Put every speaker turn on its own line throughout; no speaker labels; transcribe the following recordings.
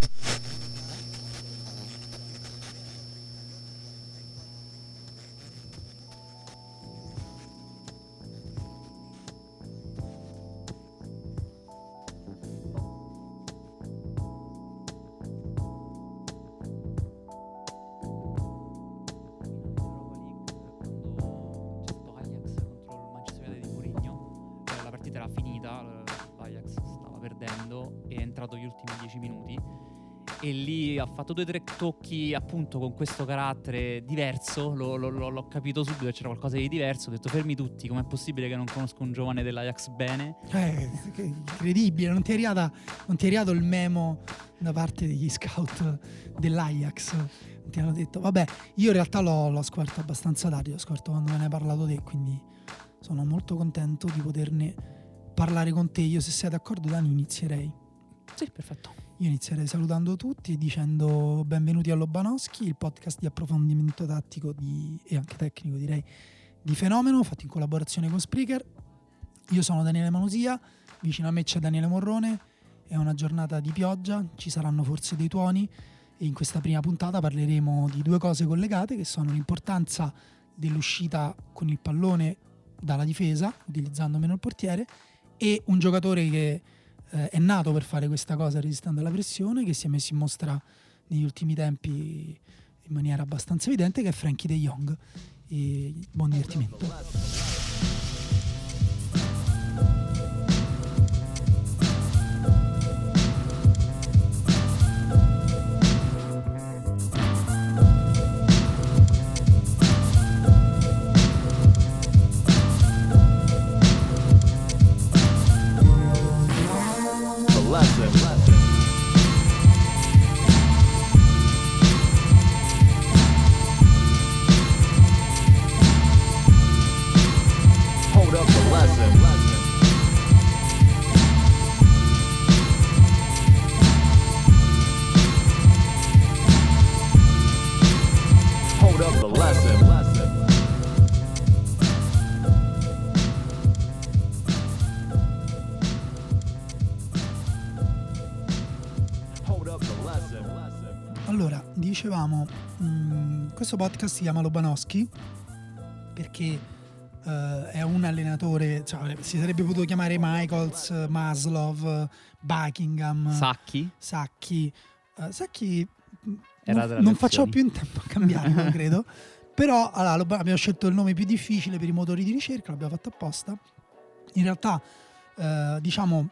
Thank you. Ha fatto due o tre tocchi appunto con questo carattere diverso, lo- lo- lo- l'ho capito subito che c'era qualcosa di diverso, ho detto fermi tutti, com'è possibile che non conosco un giovane dell'Ajax bene?
Eh, incredibile, non ti, è arrivata, non ti è arrivato il memo da parte degli scout dell'Ajax. Ti hanno detto, vabbè, io in realtà l'ho, l'ho scoperto abbastanza tardi, l'ho scoperto quando me ne hai parlato te, quindi sono molto contento di poterne parlare con te. Io se sei d'accordo Dani inizierei.
Sì, perfetto.
Io inizierei salutando tutti e dicendo benvenuti a Lobanowski, il podcast di approfondimento tattico di- e anche tecnico direi di Fenomeno, fatto in collaborazione con Spreaker. Io sono Daniele Manusia, vicino a me c'è Daniele Morrone, è una giornata di pioggia, ci saranno forse dei tuoni e in questa prima puntata parleremo di due cose collegate che sono l'importanza dell'uscita con il pallone dalla difesa, utilizzando meno il portiere, e un giocatore che eh, è nato per fare questa cosa resistendo alla pressione, che si è messo in mostra negli ultimi tempi in maniera abbastanza evidente, che è Frankie De Jong. E buon divertimento. Questo podcast si chiama Lobanowski perché eh, è un allenatore, cioè, si sarebbe potuto chiamare Michaels, Maslov, Buckingham,
Sacchi?
Sacchi. Eh, Sacchi non, non facciamo più in tempo a cambiarlo, credo. Però allora, lo- abbiamo scelto il nome più difficile per i motori di ricerca, l'abbiamo fatto apposta. In realtà, eh, diciamo,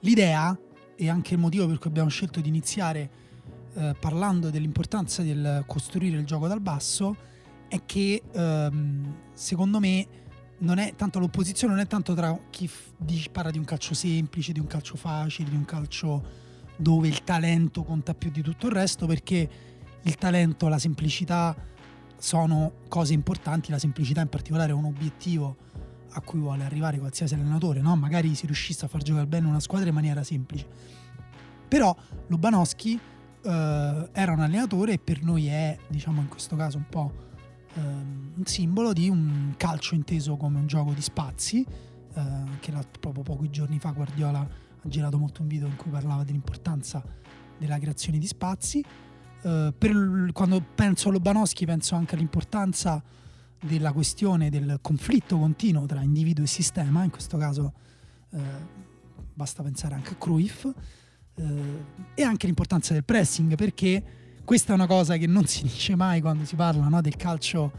l'idea e anche il motivo per cui abbiamo scelto di iniziare eh, parlando dell'importanza del costruire il gioco dal basso è che ehm, secondo me non è tanto l'opposizione non è tanto tra chi f- parla di un calcio semplice, di un calcio facile, di un calcio dove il talento conta più di tutto il resto, perché il talento, la semplicità sono cose importanti, la semplicità in particolare è un obiettivo a cui vuole arrivare qualsiasi allenatore, no? magari si riuscisse a far giocare bene una squadra in maniera semplice. Però Lubanowski eh, era un allenatore e per noi è, diciamo in questo caso, un po' ehm, un simbolo di un calcio inteso come un gioco di spazi, eh, che proprio pochi giorni fa Guardiola ha girato molto un video in cui parlava dell'importanza della creazione di spazi. Eh, per quando penso a Lobanowski penso anche all'importanza della questione del conflitto continuo tra individuo e sistema, in questo caso eh, basta pensare anche a Cruyff, eh, e anche l'importanza del pressing, perché questa è una cosa che non si dice mai quando si parla no, del calcio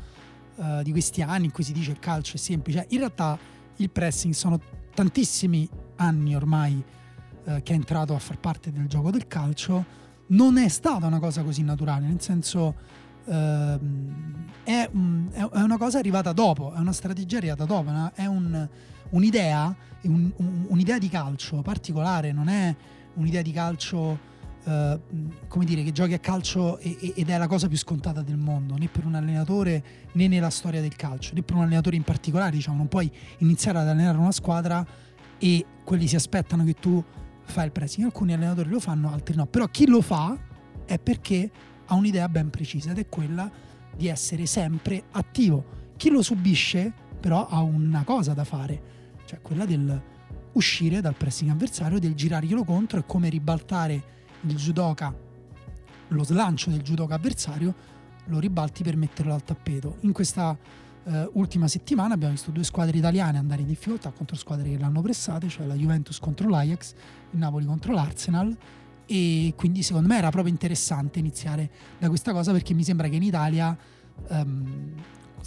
eh, di questi anni in cui si dice il calcio è semplice. In realtà il pressing sono tantissimi anni ormai eh, che è entrato a far parte del gioco del calcio. Non è stata una cosa così naturale, nel senso ehm, è, è- una cosa arrivata dopo, è una strategia arrivata dopo, è un- un'idea, un- un- un'idea di calcio particolare, non è un'idea di calcio mh, come dire, che giochi a calcio ed è la cosa più scontata del mondo, né per un allenatore né nella storia del calcio, né per un allenatore in particolare, diciamo, non puoi iniziare ad allenare una squadra e quelli si aspettano che tu fai il pressing. Alcuni allenatori lo fanno, altri no. Però chi lo fa è perché ha un'idea ben precisa ed è quella di essere sempre attivo. Chi lo subisce però ha una cosa da fare, cioè quella del uscire dal pressing avversario, del girarglielo contro e come ribaltare il judoka, lo slancio del judoka avversario, lo ribalti per metterlo al tappeto. In questa eh, ultima settimana abbiamo visto due squadre italiane andare in difficoltà contro squadre che l'hanno pressate, cioè la Juventus contro l'Ajax, il Napoli contro l'Arsenal e quindi secondo me era proprio interessante iniziare da questa cosa perché mi sembra che in Italia ehm,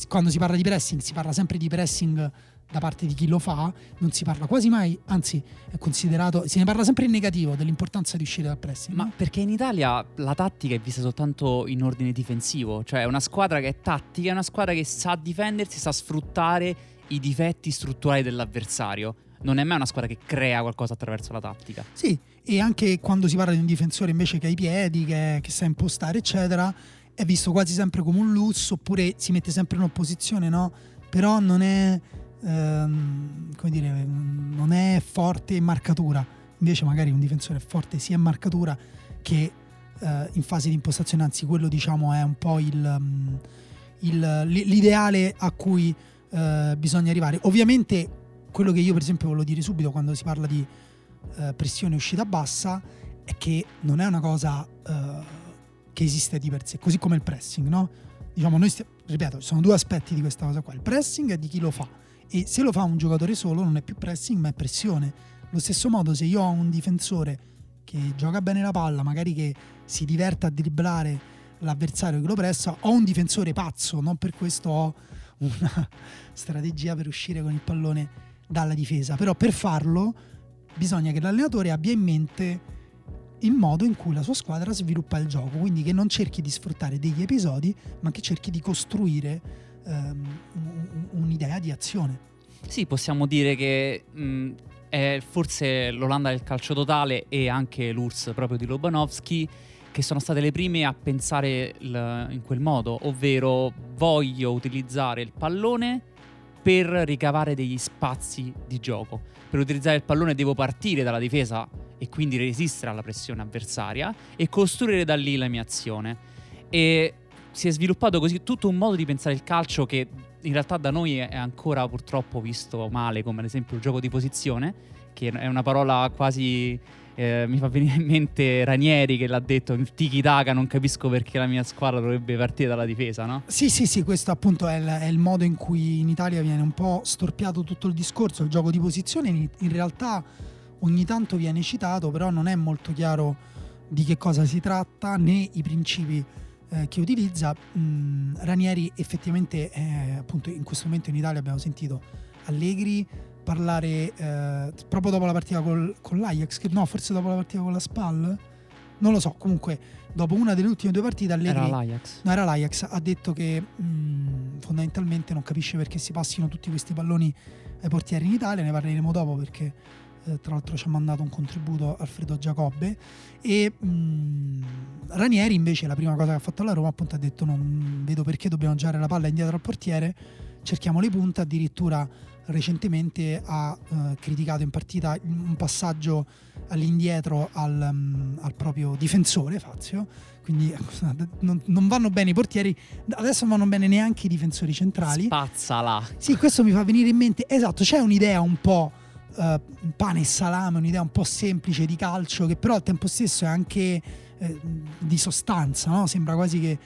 quando si parla di pressing si parla sempre di pressing da parte di chi lo fa, non si parla quasi mai, anzi è considerato, se ne parla sempre in negativo dell'importanza di uscire dal pressing.
Ma perché in Italia la tattica è vista soltanto in ordine difensivo, cioè è una squadra che è tattica, è una squadra che sa difendersi, sa sfruttare i difetti strutturali dell'avversario. Non è mai una squadra che crea qualcosa attraverso la tattica.
Sì, e anche quando si parla di un difensore invece che ha i piedi, che, che sa impostare, eccetera, è visto quasi sempre come un lusso, oppure si mette sempre in opposizione, no? Però non è, ehm, come dire, non è forte in marcatura. Invece magari un difensore è forte sia in marcatura che eh, in fase di impostazione, anzi quello diciamo è un po' il, mm, il- l'ideale a cui eh, bisogna arrivare. Ovviamente quello che io per esempio voglio dire subito quando si parla di eh, pressione uscita bassa è che non è una cosa eh, che esiste di per sé, così come il pressing, no? Diciamo, noi stia- ripeto, ci sono due aspetti di questa cosa qua, il pressing è di chi lo fa e se lo fa un giocatore solo non è più pressing ma è pressione. Allo stesso modo se io ho un difensore che gioca bene la palla, magari che si diverte a dribblare l'avversario che lo pressa, ho un difensore pazzo, non per questo ho una strategia per uscire con il pallone dalla difesa, però per farlo bisogna che l'allenatore abbia in mente il modo in cui la sua squadra sviluppa il gioco, quindi che non cerchi di sfruttare degli episodi, ma che cerchi di costruire un- un'idea di azione.
Sì, possiamo dire che mh, è forse l'Olanda del calcio totale e anche l'URSS proprio di Lobanovsky che sono state le prime a pensare il- in quel modo, ovvero voglio utilizzare il pallone per ricavare degli spazi di gioco. Per utilizzare il pallone devo partire dalla difesa e quindi resistere alla pressione avversaria e costruire da lì la mia azione. E si è sviluppato così tutto un modo di pensare il calcio che in realtà da noi è ancora purtroppo visto male, come ad esempio il gioco di posizione, che è una parola quasi. eh, mi fa venire in mente Ranieri che l'ha detto tiki taka non capisco perché la mia squadra dovrebbe partire dalla difesa no?
Sì, sì, sì, questo appunto è il, è il modo in cui in Italia viene un po' storpiato tutto il discorso, il gioco di posizione in, in realtà ogni tanto viene citato, però non è molto chiaro di che cosa si tratta né i principi eh, che utilizza. Mm, Ranieri effettivamente, eh, appunto in questo momento in Italia abbiamo sentito Allegri parlare eh, proprio dopo la partita col- con l'Ajax, che no, forse dopo la partita con la SPAL, non lo so, comunque dopo una delle ultime due partite Allegri...
Era l'Ajax.
No, era l'Ajax, ha detto che mh, fondamentalmente non capisce perché si passino tutti questi palloni ai portieri in Italia, ne parleremo dopo perché eh, tra l'altro ci ha mandato un contributo Alfredo Giacobbe. E mh, Ranieri invece la prima cosa che ha fatto alla Roma appunto ha detto non vedo perché dobbiamo girare la palla indietro al portiere, cerchiamo le punte, addirittura recentemente ha eh, criticato in partita un passaggio all'indietro al, mm, al proprio difensore Fazio. Quindi non, non vanno bene i portieri adesso non vanno bene neanche i difensori centrali.
Spazzala.
sì questo mi fa venire in mente esatto c'è un'idea un po' eh, pane e salame un'idea un po' semplice di calcio che però al tempo stesso è anche eh, di sostanza no? sembra quasi che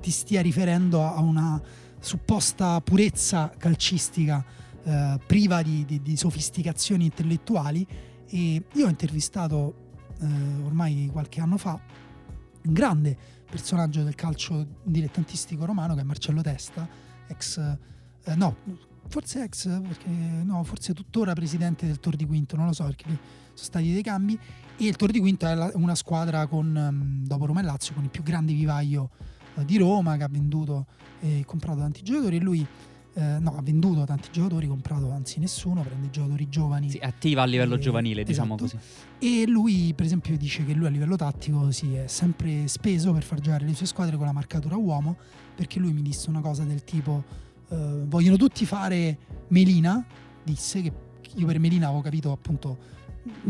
ti stia riferendo a una supposta purezza calcistica eh, priva di, di- di sofisticazioni intellettuali e io ho intervistato eh, ormai qualche anno fa un grande personaggio del calcio dilettantistico romano che è Marcello Testa, ex eh, no, forse ex perché no, forse tuttora presidente del Tor di Quinto, non lo so perché sono stati dei cambi e il Tor di Quinto è una squadra con ehm, dopo Roma e Lazio con il più grande vivaio eh, di Roma che ha venduto e comprato tanti giocatori e lui eh, no, ha venduto tanti giocatori, comprato anzi nessuno, prende giocatori giovani.
Sì, attiva a livello
Eh,
giovanile, diciamo
esatto.
così.
E lui, per esempio, dice che lui a livello tattico si è sempre speso per far giocare le sue squadre con la marcatura uomo, perché lui mi disse una cosa del tipo: eh, vogliono tutti fare Melina. Disse che io per Melina avevo capito appunto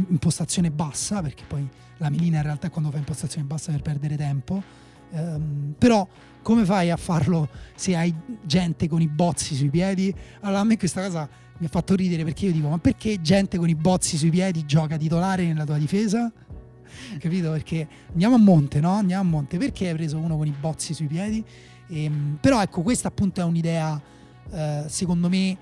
impostazione bassa, perché poi la Melina in realtà è quando fa impostazione bassa per perdere tempo. Ehm, però come fai a farlo se hai gente con i bozzi sui piedi? Allora a me questa cosa mi ha fatto ridere perché io dico ma perché gente con i bozzi sui piedi gioca titolare nella tua difesa? Capito? Perché andiamo a monte, no? Andiamo a monte. Perché hai preso uno con i bozzi sui piedi? Ehm, però ecco, questa appunto è un'idea, eh, secondo me,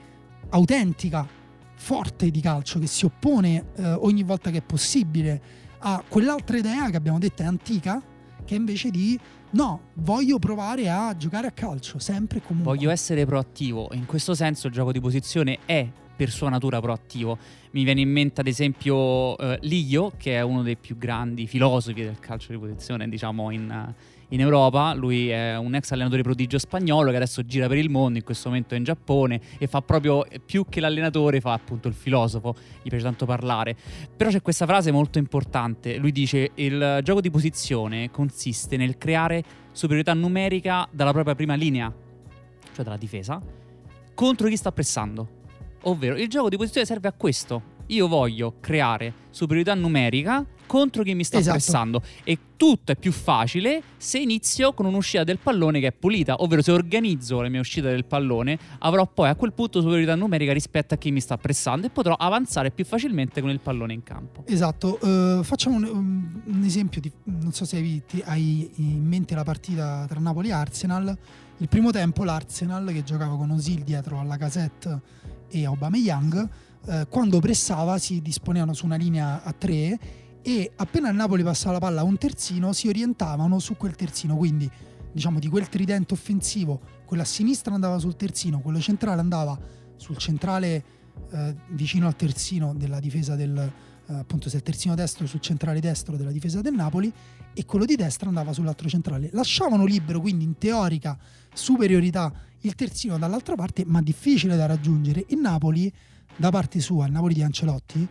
autentica, forte di calcio, che si oppone eh, ogni volta che è possibile a quell'altra idea che abbiamo detto è antica, che è invece di no, voglio provare a giocare a calcio, sempre e comunque.
Voglio essere proattivo. In questo senso il gioco di posizione è per sua natura proattivo. Mi viene in mente ad esempio eh, Liglio, che è uno dei più grandi filosofi del calcio di posizione, diciamo, in, in Europa. Lui è un ex allenatore prodigio spagnolo che adesso gira per il mondo, in questo momento è in Giappone e fa proprio più che l'allenatore, fa appunto il filosofo, gli piace tanto parlare. Però c'è questa frase molto importante. Lui dice: il gioco di posizione consiste nel creare superiorità numerica dalla propria prima linea, cioè dalla difesa, contro chi sta pressando. Ovvero, il gioco di posizione serve a questo. Io voglio creare superiorità numerica contro chi mi sta
Esatto.
pressando. E tutto è più facile se inizio con un'uscita del pallone che è pulita. Ovvero, se organizzo la mia uscita del pallone, avrò poi a quel punto superiorità numerica rispetto a chi mi sta pressando e potrò avanzare più facilmente con il pallone in campo.
Esatto, eh, facciamo un, un- un esempio, di, non so se hai, hai in mente la partita tra Napoli e Arsenal. Il primo tempo l'Arsenal che giocava con Osil dietro alla casette e Aubameyang, eh, quando pressava si disponevano su una linea a tre e appena il Napoli passava la palla a un terzino si orientavano su quel terzino, quindi diciamo di quel tridente offensivo, quello a sinistra andava sul terzino, quello centrale andava sul centrale eh, vicino al terzino della difesa del, eh, appunto se il terzino destro sul centrale destro della difesa del Napoli e quello di destra andava sull'altro centrale. Lasciavano libero quindi in teorica superiorità il terzino dall'altra parte ma difficile da raggiungere. Il Napoli da parte sua, il Napoli di Ancelotti,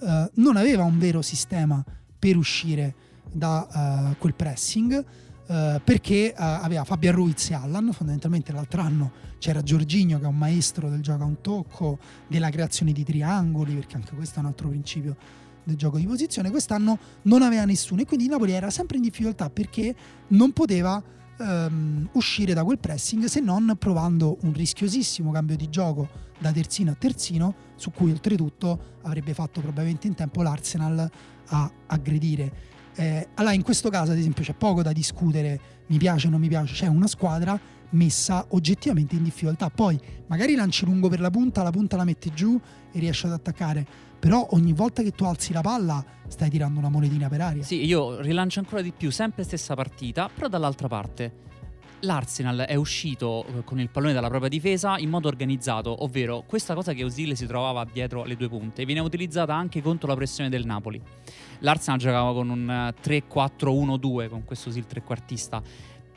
eh, non aveva un vero sistema per uscire da eh, quel pressing eh, perché eh, aveva Fabian Ruiz e Allan, fondamentalmente l'altro anno c'era Giorginio che è un maestro del gioco a un tocco, della creazione di triangoli, perché anche questo è un altro principio del gioco di posizione, quest'anno non aveva nessuno e quindi Napoli era sempre in difficoltà perché non poteva ehm, uscire da quel pressing se non provando un rischiosissimo cambio di gioco da terzino a terzino su cui oltretutto avrebbe fatto probabilmente in tempo l'Arsenal a aggredire. Eh, allora in questo caso ad esempio c'è poco da discutere, mi piace o non mi piace, c'è una squadra messa oggettivamente in difficoltà. Poi magari lanci lungo per la punta, la punta la metti giù e riesci ad attaccare, però ogni volta che tu alzi la palla stai tirando una monetina per aria.
Sì, io rilancio ancora di più, sempre stessa partita, però dall'altra parte. L'Arsenal è uscito eh, con il pallone dalla propria difesa in modo organizzato, ovvero questa cosa che Osil si trovava dietro alle due punte viene utilizzata anche contro la pressione del Napoli. L'Arsenal giocava con un eh, 3-4-1-2 con questo Osil trequartista,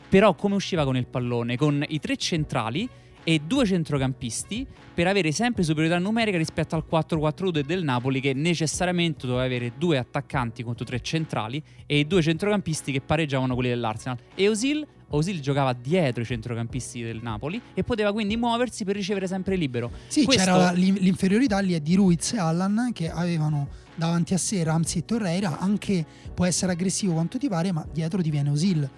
però come usciva con il pallone? Con i tre centrali e due centrocampisti per avere sempre superiorità numerica rispetto al 4-4-2 del Napoli che necessariamente doveva avere due attaccanti contro tre centrali e due centrocampisti che pareggiavano quelli dell'Arsenal. E Osil, Osil giocava dietro i centrocampisti del Napoli e poteva quindi muoversi per ricevere sempre libero.
Sì,
Questo-
c'era l'inferiorità lì di Ruiz e Allan che avevano davanti a sé Ramsey e Torreira, anche può essere aggressivo quanto ti pare, ma dietro ti viene Osil.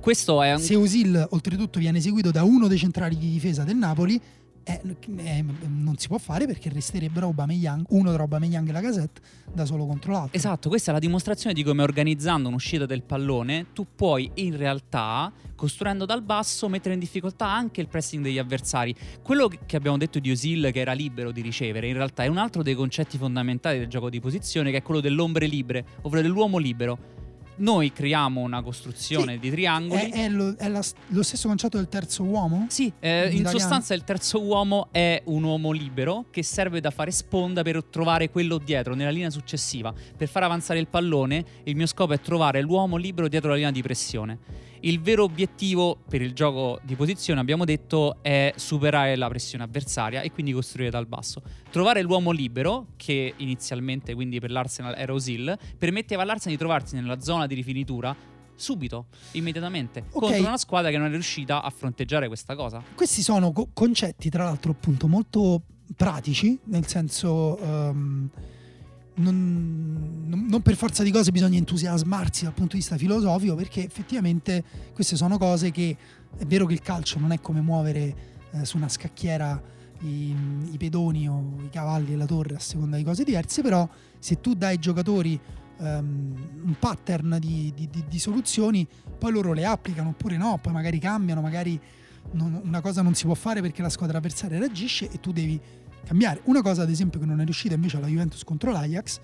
Questo è un...
Se Osil oltretutto viene seguito da uno dei centrali di difesa del Napoli, eh, eh, non si può fare perché resterebbero Aubameyang, uno tra Aubameyang e la Gazette da solo contro l'altro.
Esatto, questa è la dimostrazione di come organizzando un'uscita del pallone tu puoi in realtà, costruendo dal basso, mettere in difficoltà anche il pressing degli avversari. Quello che abbiamo detto di Osil che era libero di ricevere, in realtà è un altro dei concetti fondamentali del gioco di posizione che è quello dell'ombre libre, ovvero dell'uomo libero. Noi creiamo una costruzione
Sì,
di triangoli.
È, è lo, è la- lo stesso concetto del terzo uomo?
Sì, eh,
In
in sostanza il terzo uomo è un uomo libero che serve da fare sponda per trovare quello dietro, nella linea successiva. Per far avanzare il pallone, il mio scopo è trovare l'uomo libero dietro la linea di pressione. Il vero obiettivo per il gioco di posizione, abbiamo detto, è superare la pressione avversaria e quindi costruire dal basso. Trovare l'uomo libero, che inizialmente quindi per l'Arsenal era Osil, permetteva all'Arsenal di trovarsi nella zona di rifinitura subito, immediatamente,
Ok.
contro una squadra che non è riuscita a fronteggiare questa cosa.
Questi sono co- concetti, tra l'altro, appunto molto pratici, nel senso. ehm, non, non- per forza di cose bisogna entusiasmarsi dal punto di vista filosofico, perché effettivamente queste sono cose che è vero che il calcio non è come muovere eh, su una scacchiera i, i pedoni o i cavalli e la torre a seconda di cose diverse, però se tu dai ai giocatori ehm, un pattern di, di- di- di soluzioni, poi loro le applicano oppure no, poi magari cambiano, magari non- una cosa non si può fare perché la squadra avversaria reagisce e tu devi cambiare. Una cosa ad esempio che non è riuscita invece alla Juventus contro l'Ajax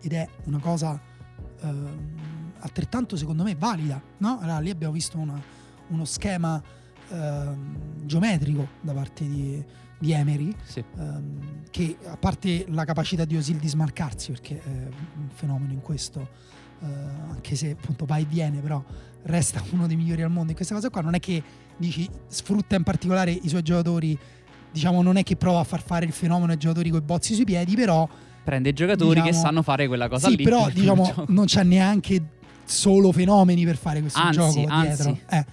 ed è una cosa ehm, altrettanto secondo me valida, no? Allora, lì abbiamo visto una- uno schema ehm, geometrico da parte di, di Emery
Sì.
ehm, che a parte la capacità di Osil di smarcarsi perché è un fenomeno in questo eh, anche se appunto va e viene però resta uno dei migliori al mondo in questa cosa qua non è che dici sfrutta in particolare i suoi giocatori diciamo non è che prova a far fare il fenomeno ai giocatori con i bozzi sui piedi però
Prende i giocatori che
Diciamo-
sanno fare quella cosa
sì
lì.
però diciamo non c'è neanche solo fenomeni per fare questo
Anzi,
gioco
anzi.
dietro Eh.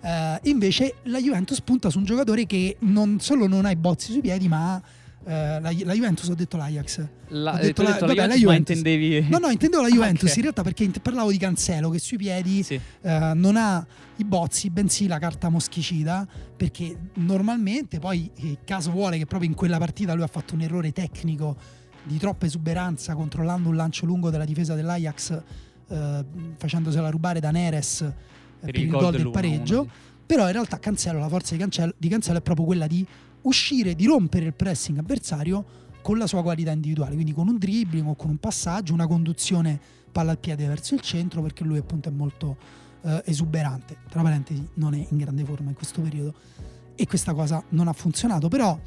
Eh, invece la Juventus punta su un giocatore che non solo non ha i bozzi sui piedi ma eh, la, la Juventus ho detto l'Ajax
La,
ho
eh,
detto la-
detto
vabbè,
la
la
Juventus,
Juventus.
intendevi...
No, no, intendevo la Juventus
Ok.
in realtà perché parlavo di Cancelo che sui piedi
Sì.
eh, non ha i bozzi, bensì la carta moschicida, perché normalmente poi il caso vuole che proprio in quella partita lui ha fatto un errore tecnico di troppa esuberanza controllando un lancio lungo della difesa dell'Ajax eh, facendosela rubare da Neres eh, per, il gol del
dell'1-1,
pareggio. Però in realtà Cancelo, la forza di Cancelo, di Cancelo è proprio quella di uscire, di rompere il pressing avversario con la sua qualità individuale, quindi con un dribbling o con un passaggio, una conduzione palla al piede verso il centro, perché lui appunto è molto eh, esuberante. Tra parentesi, non è in grande forma in questo periodo e questa cosa non ha funzionato, però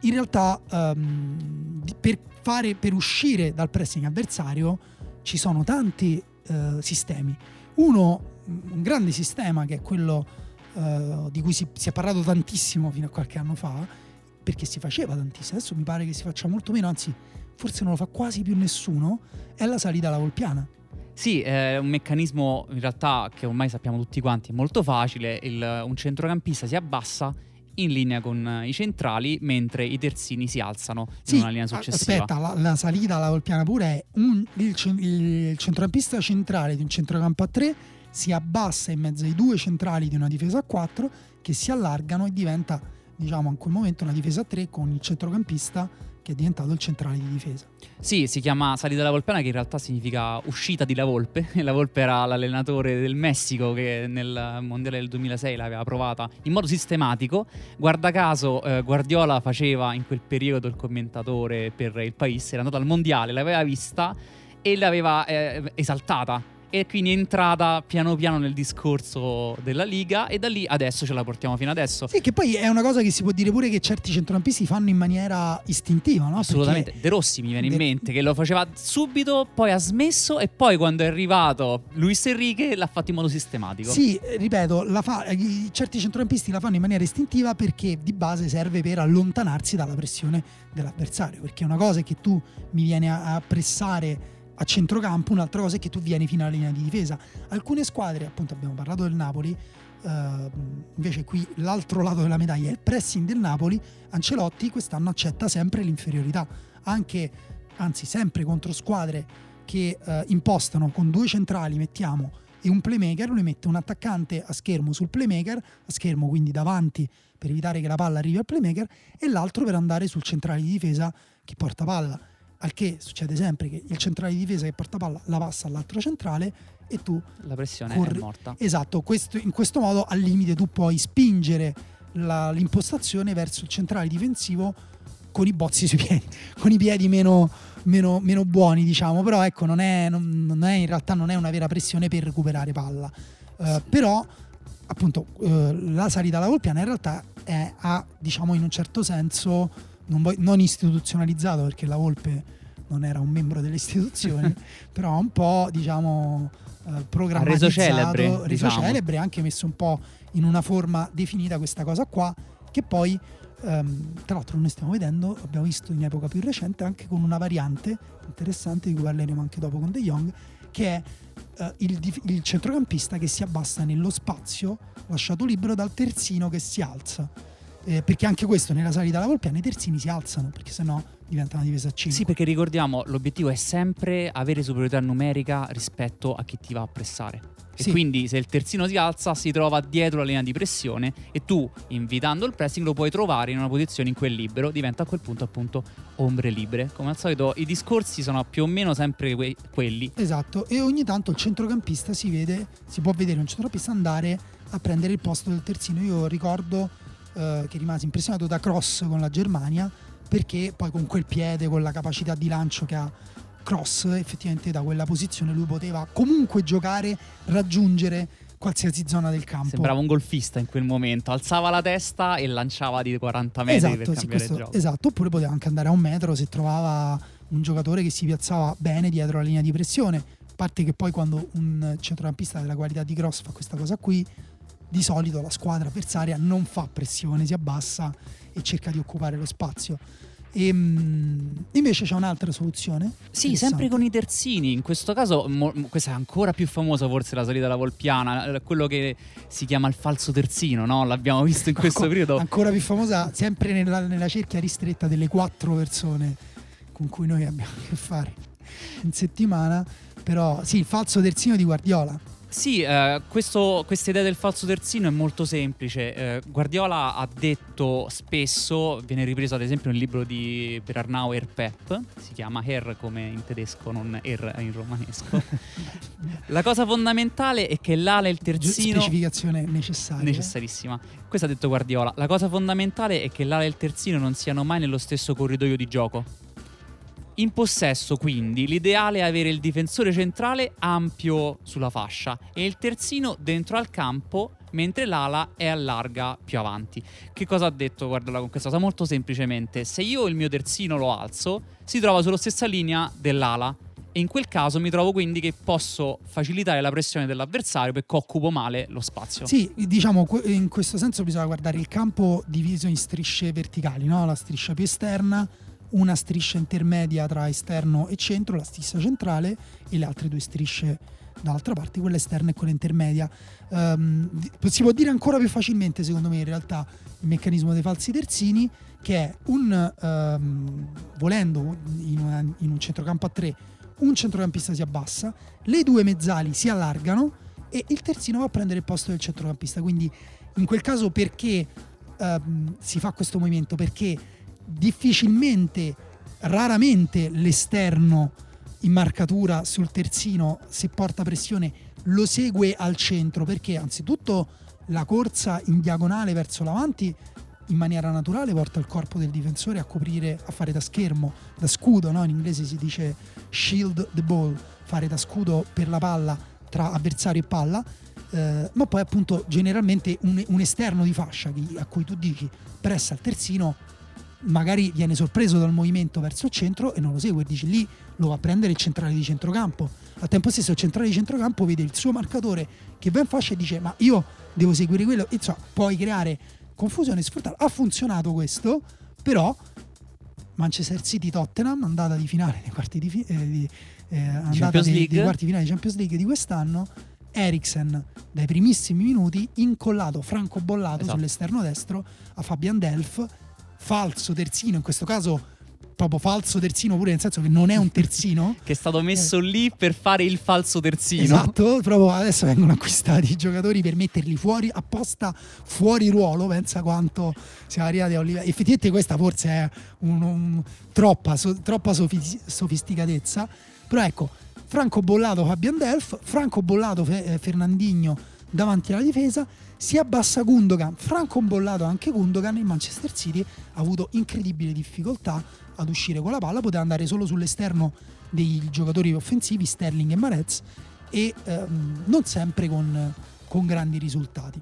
in realtà di- per, fare, per uscire dal pressing avversario ci sono tanti eh, sistemi. Uno, un grande sistema che è quello eh, di cui si, si è parlato tantissimo fino a qualche anno fa, perché si faceva tantissimo, adesso mi pare che si faccia molto meno, anzi forse non lo fa quasi più nessuno, è la salita alla Volpiana.
Sì, è un meccanismo in realtà che ormai sappiamo tutti quanti, è molto facile. Il- un centrocampista si abbassa in linea con eh, i centrali mentre i terzini si alzano
Sì,
in una linea successiva.
aspetta, la, la salita alla Volpiana pure è un- il, il centrocampista centrale di un centrocampo a 3 si abbassa in mezzo ai due centrali di una difesa a 4 che si allargano e diventa, diciamo, in quel momento una difesa a 3 con il centrocampista che è diventato il centrale di difesa.
Sì, si chiama salita della Volpiana che in realtà significa uscita di La Volpe. La Volpe era l'allenatore del Messico che nel Mondiale del 2006 l'aveva provata in modo sistematico. Guarda caso eh, Guardiola faceva in quel periodo il commentatore per il País, era andato al Mondiale, l'aveva vista e l'aveva eh, esaltata. E quindi è entrata piano piano nel discorso della Liga e da lì adesso ce la portiamo fino adesso.
Sì, che poi è una cosa che si può dire pure che certi centrocampisti fanno in maniera istintiva, no?
Assolutamente.
Perché-
De Rossi mi viene in
De-
mente che lo faceva subito, poi ha smesso e poi quando è arrivato Luis Enrique l'ha fatto in modo sistematico.
Sì, ripeto, la fa- certi centrocampisti la fanno in maniera istintiva perché di base serve per allontanarsi dalla pressione dell'avversario. Perché una cosa è che tu mi vieni a pressare a centrocampo, un'altra cosa è che tu vieni fino alla linea di difesa. Alcune squadre, appunto abbiamo parlato del Napoli, eh, invece qui l'altro lato della medaglia è il pressing del Napoli, Ancelotti quest'anno accetta sempre l'inferiorità, anche, anzi sempre contro squadre che eh, impostano con due centrali, mettiamo, e un playmaker, lui mette un attaccante a schermo sul playmaker, a schermo quindi davanti per evitare che la palla arrivi al playmaker, e l'altro per andare sul centrale di difesa che porta palla. Al che succede sempre che il centrale di difesa che porta palla la passa all'altro centrale e tu
La pressione
Corri-
è morta.
Esatto, questo- in questo modo al limite tu puoi spingere la- l'impostazione verso il centrale difensivo con i bozzi sui piedi, con i piedi meno, meno- meno buoni, diciamo. Però ecco, non è, non- non è- in realtà non è una vera pressione per recuperare palla. Eh, però, appunto, eh, la salita alla Volpiana in realtà è, ha, diciamo, in un certo senso, non, voglio- non istituzionalizzato perché la Volpe non era un membro delle istituzioni, però un po', diciamo, eh, programmatizzato,
celebre,
reso
diciamo.
celebre, anche messo un po' in una forma definita questa cosa qua, che poi, ehm, tra l'altro noi stiamo vedendo, abbiamo visto in epoca più recente, anche con una variante interessante di cui parleremo anche dopo con De Jong, che è eh, il, il centrocampista che si abbassa nello spazio lasciato libero dal terzino che si alza. Eh, perché anche questo nella salita alla Volpiana i terzini si alzano perché sennò diventa una difesa a 5
Sì, perché ricordiamo, l'obiettivo è sempre avere superiorità numerica rispetto a chi ti va a pressare. E
Sì.
quindi se il terzino si alza, si trova dietro la linea di pressione e tu, invitando il pressing, lo puoi trovare in una posizione in cui è libero, diventa a quel punto appunto ombre libere. Come al solito i discorsi sono più o meno sempre que- quelli.
Esatto, e ogni tanto il centrocampista si vede, si può vedere un centrocampista andare a prendere il posto del terzino. Io ricordo eh, che rimasi impressionato da Cross con la Germania perché poi con quel piede, con la capacità di lancio che ha Cross, effettivamente da quella posizione lui poteva comunque giocare, raggiungere qualsiasi zona del campo.
Sembrava un golfista in quel momento, alzava la testa e lanciava di 40 metri per
Esatto, sì,
cambiare
questo- esatto, oppure poteva anche andare a un metro se trovava un giocatore che si piazzava bene dietro la linea di pressione. A parte che poi quando un centrocampista della qualità di Cross fa questa cosa qui, di solito la squadra avversaria non fa pressione, si abbassa e cerca di occupare lo spazio. E, mm, invece c'è un'altra soluzione.
Sì, sempre con i terzini. In questo caso, mo- questa è ancora più famosa, forse la salita alla Volpiana, quello che si chiama il falso terzino, no? L'abbiamo visto in questo
Anco-
periodo.
Ancora più famosa, sempre nella, nella cerchia ristretta delle quattro persone con cui noi abbiamo a che fare in settimana. Però sì, il falso terzino di Guardiola.
Sì, eh, questo- questa idea del falso terzino è molto semplice. Eh, Guardiola ha detto spesso, viene ripreso ad esempio nel libro di per Arnauer Pep, si chiama Her come in tedesco, non Er in romanesco. La cosa fondamentale è che l'ala e il terzino
Specificazione necessaria.
necessarissima. Questo ha detto Guardiola. La cosa fondamentale è che l'ala e il terzino non siano mai nello stesso corridoio di gioco. In possesso, quindi, l'ideale è avere il difensore centrale ampio sulla fascia e il terzino dentro al campo, mentre l'ala è allarga più avanti. Che cosa ha detto Guardiola con questa cosa? Molto semplicemente, se io il mio terzino lo alzo, si trova sulla stessa linea dell'ala. E in quel caso mi trovo quindi che posso facilitare la pressione dell'avversario perché occupo male lo spazio.
Sì, diciamo in questo senso bisogna guardare il campo diviso in strisce verticali, no? la striscia più esterna, una striscia intermedia tra esterno e centro, la striscia centrale e le altre due strisce dall'altra parte, quella esterna e quella intermedia. Di- si può dire ancora più facilmente, secondo me, in realtà, il meccanismo dei falsi terzini, che è un, ehm, volendo in, una- in un centrocampo a tre, un centrocampista si abbassa, le due mezzali si allargano e il terzino va a prendere il posto del centrocampista. Quindi in quel caso perché ehm, si fa questo movimento? Perché difficilmente, raramente l'esterno in marcatura sul terzino, se porta pressione, lo segue al centro perché anzitutto la corsa in diagonale verso l'avanti in maniera naturale porta il corpo del difensore a coprire, a fare da schermo, da scudo, no? in inglese si dice shield the ball, fare da scudo per la palla tra avversario e palla, eh, ma poi appunto generalmente un, un esterno di fascia a cui tu dici pressa il terzino, magari viene sorpreso dal movimento verso il centro e non lo segue, e dici lì lo va a prendere il centrale di centrocampo. Al tempo stesso il centrale di centrocampo vede il suo marcatore che va in fascia e dice ma io devo seguire quello, e insomma puoi creare confusione e sfruttare. Ha funzionato questo, però Manchester City Tottenham, andata di finale dei quarti di, fi- eh, di- eh, dei,
League.
dei quarti finali di Champions League di quest'anno. Eriksen dai primissimi minuti incollato franco bollato
Esatto.
sull'esterno destro a Fabian Delf falso terzino in questo caso proprio falso terzino pure nel senso che non è un terzino
Che è stato messo lì per fare il falso terzino.
Esatto, proprio adesso vengono acquistati i giocatori per metterli fuori apposta fuori ruolo. Pensa quanto siamo arrivati a un livello. Effettivamente, questa forse è un- un- troppa, so- troppa sofi- sofisticatezza. Però ecco, Franco Bollato Fabian Delf, Franco Bollato Fe- eh, Fernandinho davanti alla difesa, si abbassa Gundogan, franco-bollato anche Gundogan, il Manchester City ha avuto incredibile difficoltà ad uscire con la palla, poteva andare solo sull'esterno dei giocatori offensivi, Sterling e Marez, e ehm, non sempre con, con grandi risultati.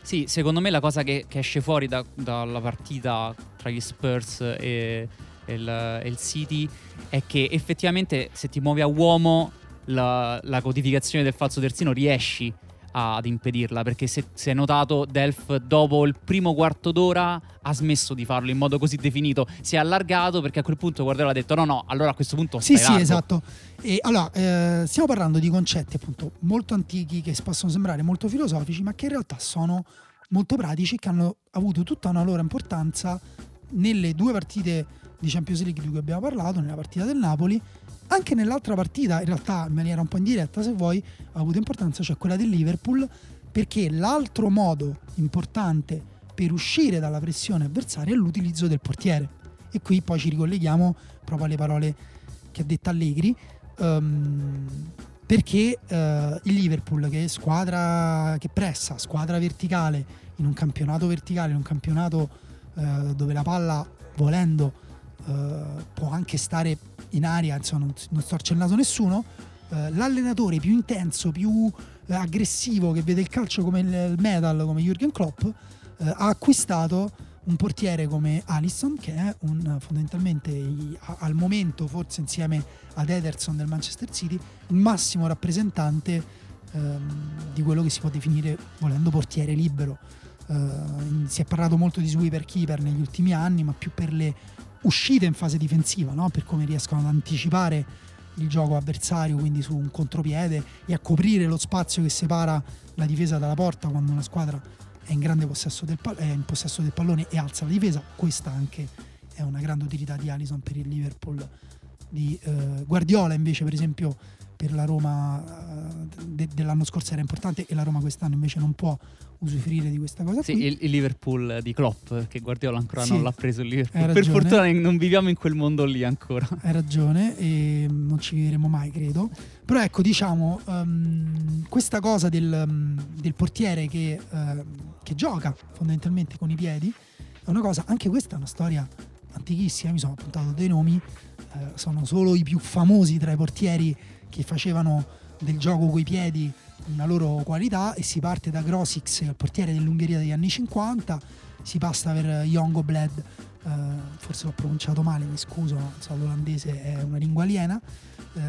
Sì, secondo me la cosa che, che esce fuori da- dalla partita tra gli Spurs e, e il, e il City è che effettivamente se ti muovi a uomo la, la codificazione del falso terzino riesci ad impedirla perché se, se hai notato Delf dopo il primo quarto d'ora ha smesso di farlo in modo così definito si è allargato perché a quel punto Guardiola ha detto no no allora a questo punto
Sì, sì,
largo.
esatto. E allora, eh, stiamo parlando di concetti appunto molto antichi che possono sembrare molto filosofici, ma che in realtà sono molto pratici e che hanno avuto tutta una loro importanza nelle due partite di Champions League di cui abbiamo parlato, nella partita del Napoli, anche nell'altra partita, in realtà in maniera un po' indiretta se vuoi, ha avuto importanza, cioè quella del Liverpool, perché l'altro modo importante per uscire dalla pressione avversaria è l'utilizzo del portiere. E qui poi ci ricolleghiamo proprio alle parole che ha detto Allegri, ehm, perché eh, il Liverpool che è squadra che pressa, squadra verticale, in un campionato verticale, in un campionato eh, dove la palla volendo eh, può anche stare in aria, insomma non, non storce il naso nessuno, eh, l'allenatore più intenso, più eh, aggressivo che vede il calcio come il, metal, come Jürgen Klopp, eh, ha acquistato un portiere come Alisson che è un, fondamentalmente al momento forse insieme ad Ederson del Manchester City il massimo rappresentante ehm, di quello che si può definire volendo portiere libero. Eh, si è parlato molto di sweeper keeper negli ultimi anni ma più per le uscite in fase difensiva no? per come riescono ad anticipare il gioco avversario quindi su un contropiede e a coprire lo spazio che separa la difesa dalla porta quando una squadra è in grande possesso del, pa- è in possesso del pallone e alza la difesa. Questa anche è una grande utilità di Alison per il Liverpool di eh, Guardiola invece per esempio per la Roma eh, de- dell'anno scorso era importante e la Roma quest'anno invece non può usufruire di questa cosa
Sì,
qui.
il, il Liverpool di Klopp che Guardiola ancora
Sì,
non l'ha preso il Liverpool per fortuna non viviamo in quel mondo lì ancora
Hai ragione e non ci vivremo mai, credo. Però ecco, diciamo, ehm, questa cosa del, um, del portiere che, ehm, che gioca fondamentalmente con i piedi è una cosa, anche questa è una storia antichissima, mi sono appuntato dei nomi, eh, sono solo i più famosi tra i portieri che facevano del gioco coi piedi una loro qualità e si parte da Grosix, il portiere dell'Ungheria degli anni 50, si passa per Jongo Bled, eh, forse l'ho pronunciato male, mi scuso, so, l'olandese è una lingua aliena, eh,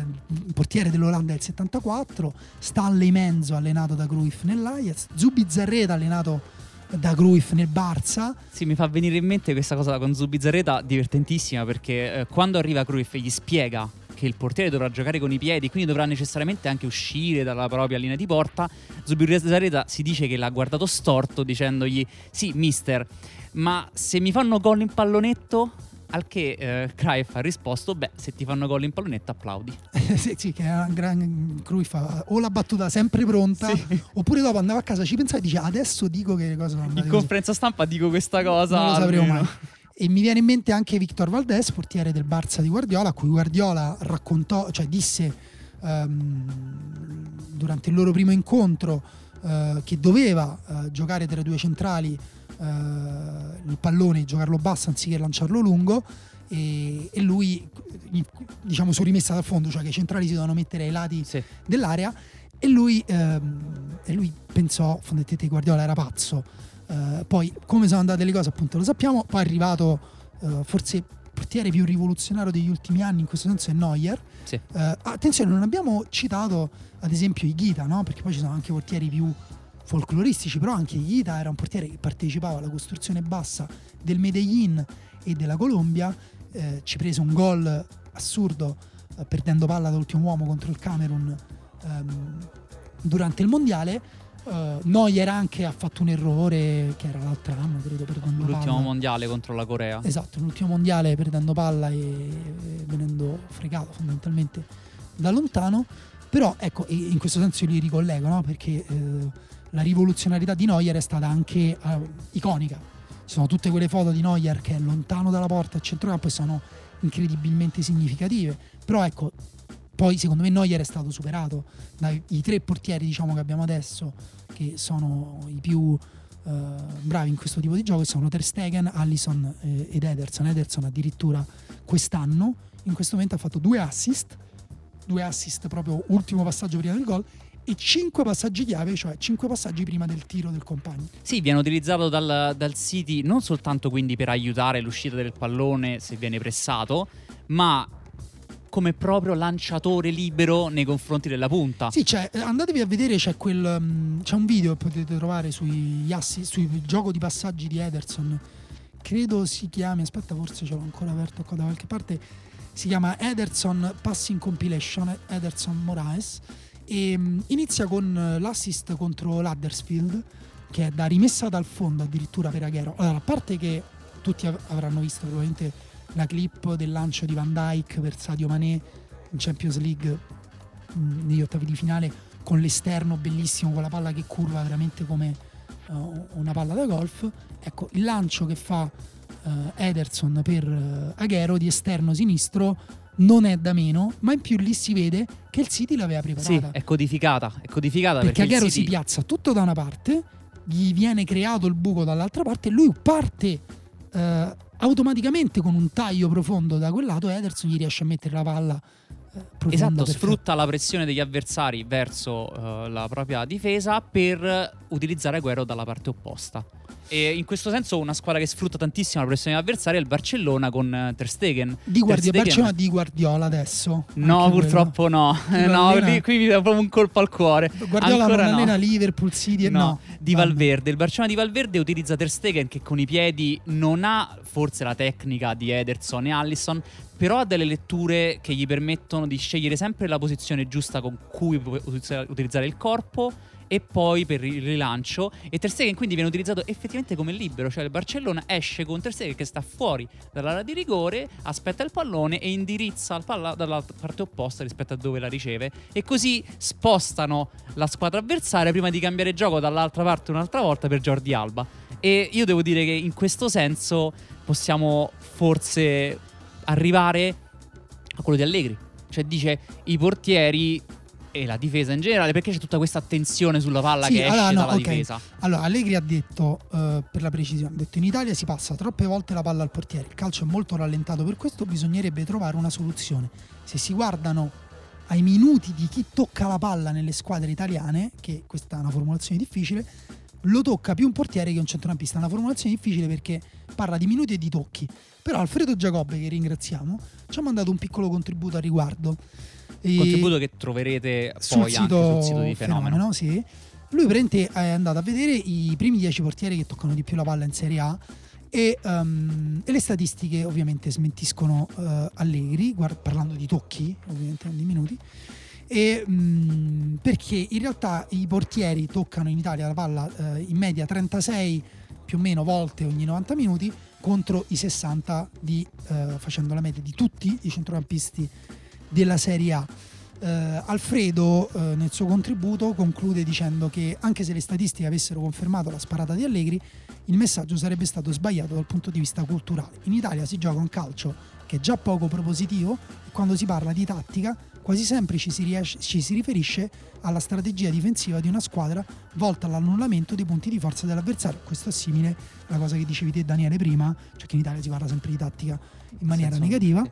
portiere dell'Olanda del 74, Stanley Menzo allenato da Cruyff nell'Ajax, Zubi Zarreta allenato da Cruyff nel Barça,
Sì, mi fa venire in mente questa cosa con Zubizarreta divertentissima perché eh, quando arriva Cruyff gli spiega che il portiere dovrà giocare con i piedi, quindi dovrà necessariamente anche uscire dalla propria linea di porta, Zubizarreta si dice che l'ha guardato storto dicendogli "Sì, mister, ma se mi fanno gol in pallonetto?" Al che eh, Cruyff ha risposto: Beh, se ti fanno gol in pallonetto, applaudi.
sì, sì, che era un gran Cruyff ha o la battuta sempre pronta,
Sì.
oppure dopo andava a casa, ci pensava e dice adesso dico che le cose andate
In
così.
conferenza stampa dico questa cosa.
non lo sapremo mai. E mi viene in mente anche Victor Valdés, portiere del Barça di Guardiola, a cui Guardiola raccontò, cioè disse ehm, durante il loro primo incontro eh, che doveva eh, giocare tra i due centrali eh, il pallone, giocarlo basso anziché lanciarlo lungo. E, e lui, diciamo, su rimessa dal fondo, cioè che i centrali si devono mettere ai lati
Sì.
dell'area e lui, ehm, e lui pensò fondamentalmente Guardiola era pazzo Eh, poi come sono andate le cose appunto lo sappiamo poi è arrivato eh, forse il portiere più rivoluzionario degli ultimi anni in questo senso è Neuer
Sì.
Eh, attenzione non abbiamo citato ad esempio Higuita no? perché poi ci sono anche portieri più folcloristici però anche Higuita era un portiere che partecipava alla costruzione bassa del Medellin e della Colombia eh, ci prese un gol assurdo eh, perdendo palla da ultimo uomo contro il Camerun ehm, durante il mondiale. Eh, Neuer anche ha fatto un errore che era l'altro anno, credo, perdendo
L'ultimo
palla.
mondiale contro la Corea.
Esatto, l'ultimo mondiale perdendo palla e e venendo fregato fondamentalmente da lontano. Però ecco, in questo senso io li ricollego, no? perché eh, la rivoluzionarietà di Neuer è stata anche eh, iconica. Ci sono tutte quelle foto di Neuer che è lontano dalla porta a centrocampo e sono incredibilmente significative. Però ecco, poi secondo me Neuer è stato superato dai tre portieri diciamo, che abbiamo adesso, che sono i più eh, bravi in questo tipo di gioco, sono Ter Stegen, Allison eh, ed Ederson. Ederson addirittura quest'anno in questo momento ha fatto due assist, due assist proprio ultimo passaggio prima del gol e cinque passaggi chiave, cioè cinque passaggi prima del tiro del compagno.
Sì, viene utilizzato dal, dal City non soltanto quindi per aiutare l'uscita del pallone se viene pressato, ma come proprio lanciatore libero nei confronti della punta.
Sì, cioè, andatevi a vedere, c'è, quel, mm, c'è un video che potete trovare sui assist, sul gioco di passaggi di Ederson. Credo si chiami, aspetta, forse ce l'ho ancora aperto qua da qualche parte. Si chiama Ederson Passing Compilation, Ederson Moraes. E mm, inizia con eh, l'assist contro l'Huddersfield, che è da rimessa dal fondo addirittura per Aguero. Allora, a parte che tutti av- avranno visto probabilmente la clip del lancio di Van Dyke per Sadio Mané in Champions League mh, negli ottavi di finale con l'esterno bellissimo, con la palla che curva veramente come uh, una palla da golf. Ecco, il lancio che fa uh, Ederson per uh, Aguero di esterno sinistro non è da meno, ma in più lì si vede che il City l'aveva
Sì,
preparata.
è codificata, è codificata
perché
perché,
Aguero
City-
si piazza tutto da una parte, gli viene creato il buco dall'altra parte e lui parte eh, automaticamente con un taglio profondo da quel lato Ederson gli riesce a mettere la palla eh.
Esatto, sfrutta la pressione degli avversari verso eh, la propria difesa per utilizzare Aguero dalla parte opposta. E in questo senso una squadra che sfrutta tantissimo la pressione degli avversari è il Barcellona con eh, Ter Stegen.
Di Guardi-
Ter Stegen-
Barcellona di Guardiola adesso.
No, purtroppo no.
Chi lo
no,
allena?
lì- qui mi dà proprio un colpo al cuore.
quello. Guardiola
Ancora
non
no.
Liverpool City e
No,
no.
di
Vabbè.
Valverde. Il Barcellona di Valverde utilizza Ter Stegen che con i piedi non ha forse la tecnica di Ederson e Allison, però ha delle letture che gli permettono di scegliere sempre la posizione giusta con cui utilizzare il corpo e poi per il rilancio e Ter Stegen quindi viene utilizzato effettivamente come libero, cioè il Barcellona esce con Ter Stegen che sta fuori dall'area di rigore, aspetta il pallone e indirizza la palla dalla parte opposta rispetto a dove la riceve e così spostano la squadra avversaria prima di cambiare gioco dall'altra parte un'altra volta per Jordi Alba. E io devo dire che in questo senso possiamo forse arrivare a quello di Allegri. Cioè dice i portieri e la difesa in generale perché c'è tutta questa attenzione sulla palla
Sì,
che esce
allora, no,
dalla
ok.
difesa.
Allora, Allegri ha detto, eh, per la precisione, ha detto in Italia si passa troppe volte la palla al portiere, il calcio è molto rallentato, per questo bisognerebbe trovare una soluzione. Se si guardano ai minuti di chi tocca la palla nelle squadre italiane, che questa è una formulazione difficile, lo tocca più un portiere che un centrocampista. È una formulazione difficile perché parla di minuti e di tocchi. Però Alfredo Giacobbe, che ringraziamo, ci ha mandato un piccolo contributo a riguardo. E-
Contributo che troverete
sul
poi
sito,
sul sito di Fenomeno.
sì. Lui praticamente è andato a vedere i primi 10 portieri che toccano di più la palla in Serie A e, ehm, e le statistiche ovviamente smentiscono eh, Allegri, guard- parlando di tocchi, ovviamente non di minuti. E, mm, perché in realtà i portieri toccano in Italia la palla eh, in media 36 più o meno volte ogni 90 minuti contro i 60 di, eh, facendo la media di tutti i centrocampisti della Serie A. Eh, Alfredo eh, nel suo contributo conclude dicendo che anche se le statistiche avessero confermato la sparata di Allegri, il messaggio sarebbe stato sbagliato dal punto di vista culturale. In Italia si gioca un calcio che è già poco propositivo e quando si parla di tattica quasi sempre ci si, riesce- ci si riferisce alla strategia difensiva di una squadra volta all'annullamento dei punti di forza dell'avversario. Questo è simile alla cosa che dicevi te Daniele prima, cioè che in Italia si parla sempre di tattica in maniera
Senza-
negativa.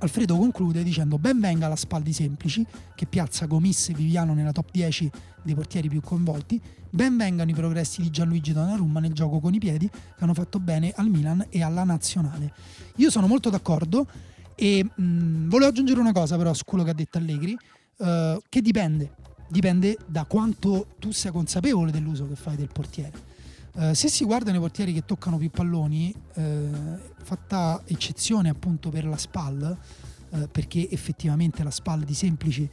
Alfredo conclude dicendo ben venga la Spaldi semplici che piazza Gomis e Viviano nella top 10 dei portieri più coinvolti, ben vengano i progressi di Gianluigi Donnarumma nel gioco con i piedi che hanno fatto bene al Milan e alla nazionale. Io sono molto d'accordo e mh, volevo aggiungere una cosa però su quello che ha detto Allegri, eh, che dipende, dipende da quanto tu sei consapevole dell'uso che fai del portiere. Eh, se si guardano i portieri che toccano più palloni, eh, fatta eccezione appunto per la SPAL, eh, perché effettivamente la SPAL di semplici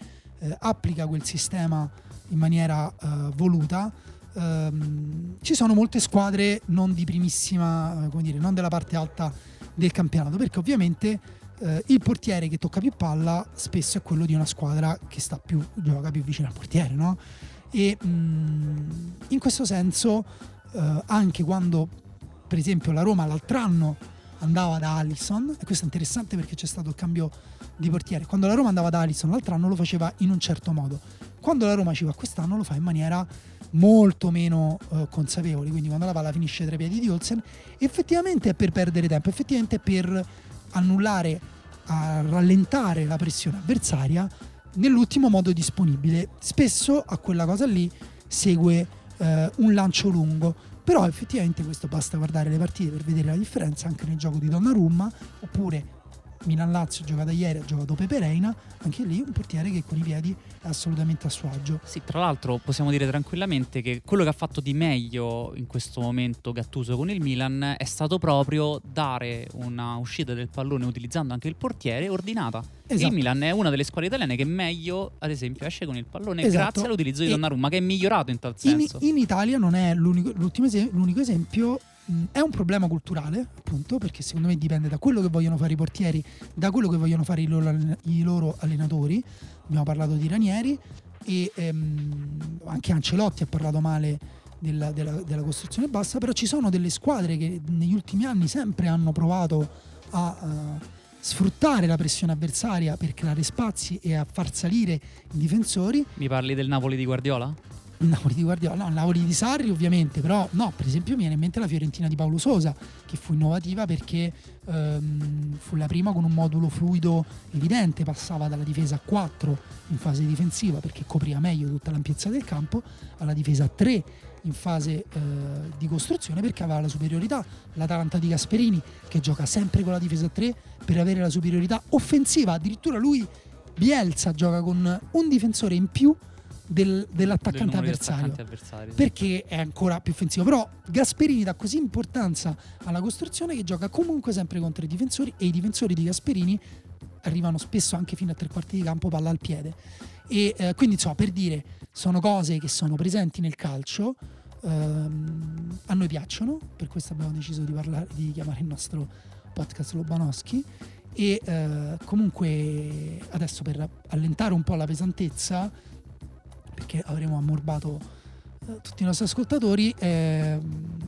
applica quel sistema in maniera voluta, ehm, ci sono molte squadre non di primissima, come dire, non della parte alta del campionato, perché ovviamente eh, il portiere che tocca più palla spesso è quello di una squadra che sta più, gioca più vicino al portiere, no? E mh, in questo senso, eh, anche quando per esempio la Roma l'altro anno andava da Alisson, e questo è interessante perché c'è stato il cambio di portiere, quando la Roma andava da Alisson l'altro anno lo faceva in un certo modo. Quando la Roma ci va quest'anno lo fa in maniera molto meno eh, consapevole, quindi quando la palla finisce tra i piedi di Olsen, effettivamente è per perdere tempo, effettivamente è per annullare, a rallentare la pressione avversaria nell'ultimo modo disponibile. Spesso a quella cosa lì segue eh, un lancio lungo, però effettivamente questo basta guardare le partite per vedere la differenza anche nel gioco di Donnarumma, oppure Milan-Lazio giocata ieri, ha giocato Pepe Reina, anche lì un portiere che con i piedi è assolutamente a suo agio.
Sì, tra l'altro possiamo dire tranquillamente che quello che ha fatto di meglio in questo momento Gattuso con il Milan è stato proprio dare una uscita del pallone utilizzando anche il portiere ordinata.
Esatto.
Il Milan è una delle squadre italiane che meglio, ad esempio, esce con il pallone
Esatto.
grazie all'utilizzo di Donnarumma che è migliorato in tal
In,
senso.
in Italia non è l'unico, l'ultimo ese- l'unico esempio, è un problema culturale, appunto, perché secondo me dipende da quello che vogliono fare i portieri, da quello che vogliono fare i loro, i loro allenatori. Abbiamo parlato di Ranieri e ehm, anche Ancelotti ha parlato male della, della- della costruzione bassa, però ci sono delle squadre che negli ultimi anni sempre hanno provato a eh, sfruttare la pressione avversaria per creare spazi e a far salire i difensori
Mi parli del Napoli di Guardiola?
il Napoli di Guardiola, no, il Napoli di Sarri ovviamente, però no, per esempio mi viene in mente la Fiorentina di Paolo Sosa, che fu innovativa perché ehm, fu la prima con un modulo fluido evidente, passava dalla difesa a 4 in fase difensiva perché copriva meglio tutta l'ampiezza del campo, alla difesa a 3 in fase eh, di costruzione perché aveva la superiorità. L'Atalanta di Gasperini che gioca sempre con la difesa a 3 per avere la superiorità offensiva, addirittura lui Bielsa gioca con un difensore in più del-
Del
dell'attaccante
di
avversario
attaccanti avversari, sì.
perché è ancora più offensivo. Però Gasperini dà così importanza alla costruzione che gioca comunque sempre contro i difensori e i difensori di Gasperini arrivano spesso anche fino a tre quarti di campo palla al piede. E eh, quindi insomma, per dire, sono cose che sono presenti nel calcio. ehm, a noi piacciono, per questo abbiamo deciso di, parlare, di chiamare il nostro podcast Lobanowski. E eh, comunque adesso per allentare un po' la pesantezza, perché avremo ammorbato eh, tutti i nostri ascoltatori, ehm,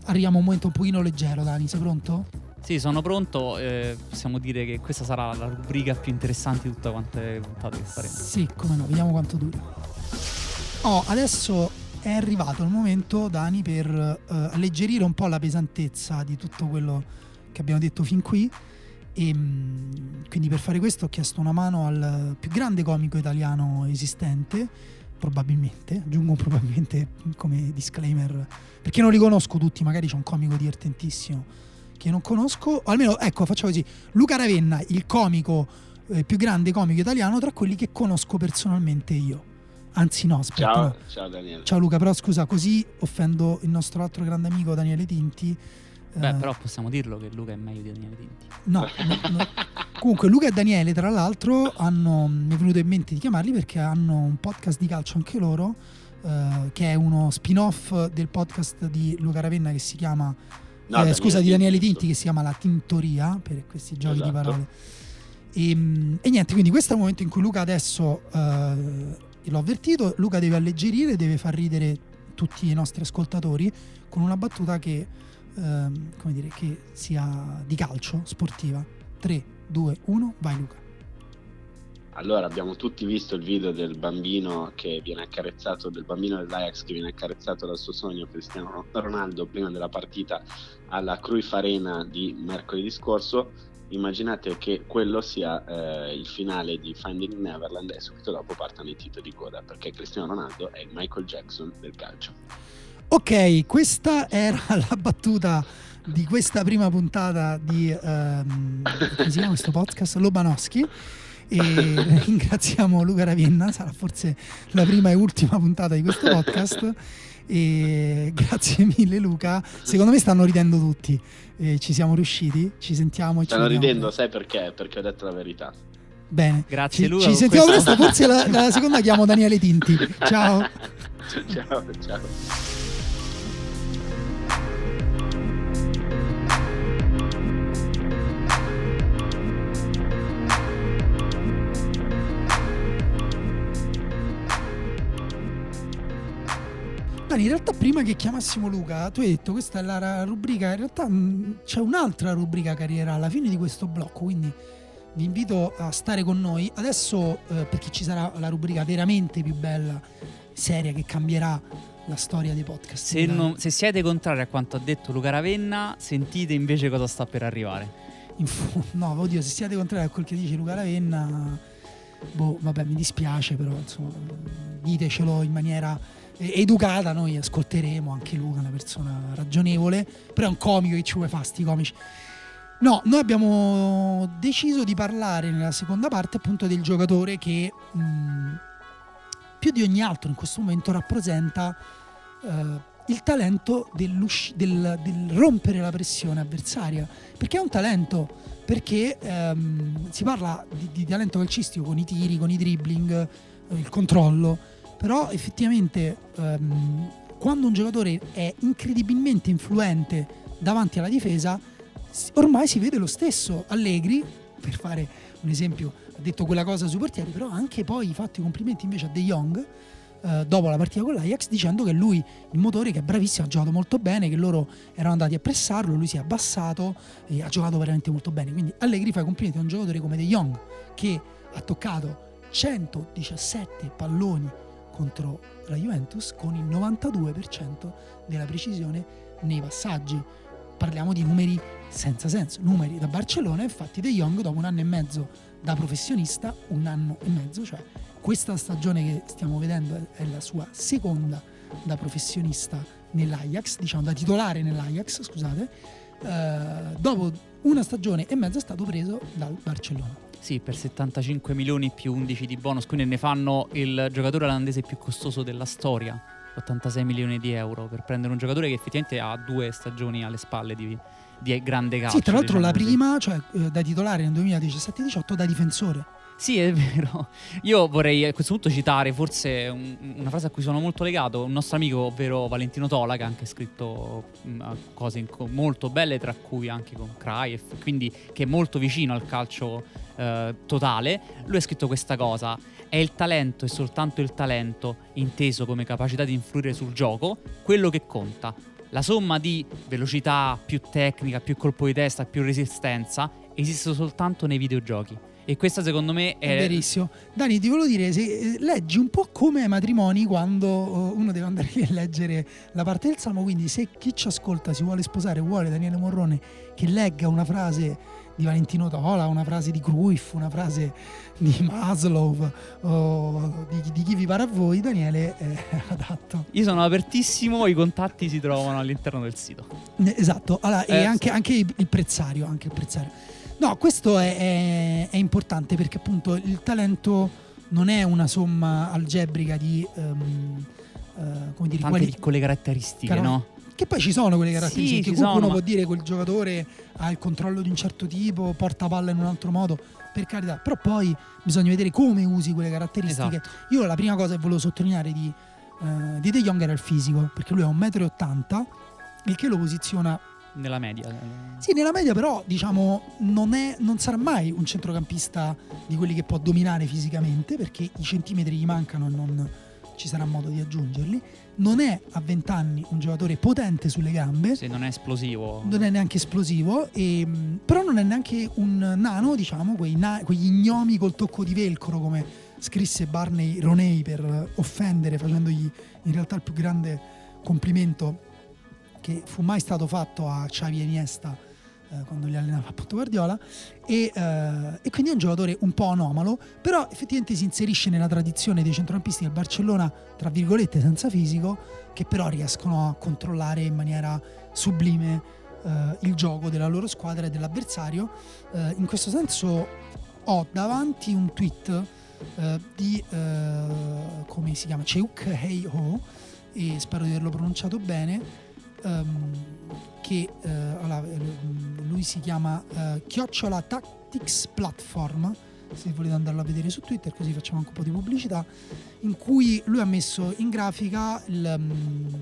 arriviamo a un momento un pochino leggero, Dani, sei pronto?
Sì, sono pronto. eh, possiamo dire che questa sarà la rubrica più interessante di tutte quante puntate che faremo.
Sì, come no, vediamo quanto dura. Oh, adesso è arrivato il momento, Dani, per eh, alleggerire un po' la pesantezza di tutto quello che abbiamo detto fin qui. E mm, quindi per fare questo ho chiesto una mano al più grande comico italiano esistente, probabilmente, aggiungo probabilmente come disclaimer, perché non li conosco tutti, magari c'è un comico divertentissimo che non conosco, o almeno ecco, facciamo così, Luca Ravenna, il comico eh, più grande comico italiano tra quelli che conosco personalmente io. Anzi no, aspetta.
Ciao,
no.
ciao Daniele.
Ciao Luca, però scusa, così offendo il nostro altro grande amico Daniele Tinti.
Beh,
Eh,
però possiamo dirlo che Luca è meglio di Daniele Tinti.
No, no, no. Comunque Luca e Daniele, tra l'altro, hanno, mi è venuto in mente di chiamarli perché hanno un podcast di calcio anche loro, eh, che è uno spin-off del podcast di Luca Ravenna che si chiama,
No,
eh, scusa, di Daniele
Tinti,
Tinti che si chiama La Tintoria, per questi giochi di
Esatto.
parole. E, mm, e niente, quindi questo è il momento in cui Luca adesso, eh, l'ho avvertito, Luca deve alleggerire, deve far ridere tutti i nostri ascoltatori con una battuta che, ehm, come dire, che sia di calcio, sportiva. 3, 2, 1, vai Luca.
Allora, abbiamo tutti visto il video del bambino che viene accarezzato, del bambino dell'Ajax che viene accarezzato dal suo sogno Cristiano Ronaldo prima della partita alla Cruyff Arena di mercoledì scorso. Immaginate che quello sia eh, il finale di Finding Neverland e subito dopo partano i titoli di coda perché Cristiano Ronaldo è il Michael Jackson del calcio.
Ok, questa era la battuta di questa prima puntata di ehm, come si chiama questo podcast Lobanowski e ringraziamo Luca Ravenna, sarà forse la prima e ultima puntata di questo podcast e grazie mille Luca, secondo me stanno ridendo tutti, Eh, ci siamo riusciti, ci sentiamo e ci
Stanno
vediamo.
ridendo, sai perché? Perché ho detto la verità.
Bene,
Grazie,
ci,
Luca,
ci sentiamo
questa-
presto, forse la, la seconda chiamo Daniele Tinti, ciao.
ciao, ciao.
Dani, in realtà prima che chiamassimo Luca, tu hai detto questa è la rubrica, in realtà mh, c'è un'altra rubrica carriera alla fine di questo blocco, quindi vi invito a stare con noi. Adesso, eh, perché ci sarà la rubrica veramente più bella, seria, che cambierà la storia dei podcast.
Se, non- se siete contrari a quanto ha detto Luca Ravenna, sentite invece cosa sta per arrivare.
In fu- no, oddio, se siete contrari a quel che dice Luca Ravenna, boh, vabbè, mi dispiace, però insomma, ditecelo in maniera educata. Noi ascolteremo anche Luca, una persona ragionevole, però è un comico che ci vuole fare sti comici. No, noi abbiamo deciso di parlare nella seconda parte appunto del giocatore che mh, più di ogni altro in questo momento rappresenta eh, il talento del, del rompere la pressione avversaria. Perché è un talento, perché ehm, si parla di, di talento calcistico con i tiri, con i dribbling, eh, il controllo, però effettivamente ehm, quando un giocatore è incredibilmente influente davanti alla difesa, ormai si vede lo stesso. Allegri, per fare un esempio, ha detto quella cosa sui portieri, però ha anche poi fatto i complimenti invece a De Jong eh, dopo la partita con l'Ajax dicendo che lui, il motore, che è bravissimo, ha giocato molto bene, che loro erano andati a pressarlo, lui si è abbassato e ha giocato veramente molto bene. Quindi Allegri fa i complimenti a un giocatore come De Jong che ha toccato 117 palloni contro la Juventus con il 92% della precisione nei passaggi. Parliamo di numeri senza senso, numeri da Barcellona, infatti De Jong dopo un anno e mezzo da professionista, un anno e mezzo, cioè questa stagione che stiamo vedendo è- la sua seconda da professionista nell'Ajax, diciamo da titolare nell'Ajax, scusate, eh, dopo una stagione e mezzo è stato preso dal Barcellona.
Sì, per 75 milioni più 11 di bonus, quindi ne fanno il giocatore olandese più costoso della storia. 86 milioni di euro per prendere un giocatore che effettivamente ha due stagioni alle spalle di, di grande calcio.
sì, tra l'altro
diciamo
la
così.
prima, cioè eh, da titolare nel 2017-18, da difensore.
Sì, è vero. Io vorrei a questo punto citare forse un- una frase a cui sono molto legato, un nostro amico, ovvero Valentino Tola, che ha anche scritto mh, cose in co- molto belle, tra cui anche con Cruyff, quindi che è molto vicino al calcio eh, totale. Lui ha scritto questa cosa: è il talento e soltanto il talento, inteso come capacità di influire sul gioco, quello che conta. La somma di velocità, più tecnica, più colpo di testa, più resistenza esiste soltanto nei videogiochi. E questa secondo me
È
è,
verissimo. Dani, ti volevo dire, se eh, leggi un po' come ai matrimoni quando eh, uno deve andare lì a leggere la parte del salmo, quindi se chi ci ascolta si vuole sposare, vuole Daniele Morrone che legga una frase di Valentino Tola, una frase di Cruyff, una frase di Maslow o di, di chi vi pare a voi, Daniele è adatto.
Io sono apertissimo, i contatti si trovano all'interno del sito.
Esatto, allora, e
Eh,
anche,
sì.
anche il prezzario, anche il prezzario. No, questo è, è- è importante perché appunto il talento non è una somma algebrica di, ehm, eh, come dire,
Tante
quali-
piccole caratteristiche,
Cara-
no?
che poi ci sono quelle
Sì,
caratteristiche. Qualcuno
sono,
può
ma-
dire quel giocatore ha il controllo di un certo tipo, porta palla in un altro modo, per carità, però poi bisogna vedere come usi quelle caratteristiche.
Esatto.
Io la prima cosa che volevo sottolineare di, eh, di De Jong era il fisico, perché lui è 1,80 m, il che lo posiziona
Nella media.
sì, nella media però diciamo non, è, non sarà mai un centrocampista di quelli che può dominare fisicamente perché i centimetri gli mancano e non ci sarà modo di aggiungerli. Non è a 20 anni un giocatore potente sulle gambe,
Se non è esplosivo.
non è neanche esplosivo, e, mh, però non è neanche un nano, diciamo, quei na- quegli gnomi col tocco di velcro come scrisse Barney Roney per offendere facendogli in realtà il più grande complimento che fu mai stato fatto a Xavi Iniesta eh, quando li allenava appunto Guardiola e, eh, e quindi è un giocatore un po' anomalo però effettivamente si inserisce nella tradizione dei centrocampisti del Barcellona tra virgolette senza fisico che però riescono a controllare in maniera sublime eh, il gioco della loro squadra e dell'avversario. Eh, in questo senso ho davanti un tweet eh, di eh, come si chiama? Cheuk Hei e spero di averlo pronunciato bene ehm, che eh, allora, eh, lui si chiama eh, Chiocciola Tactics Platform se volete andarlo a vedere su Twitter così facciamo anche un po' di pubblicità in cui lui ha messo in grafica il, mm,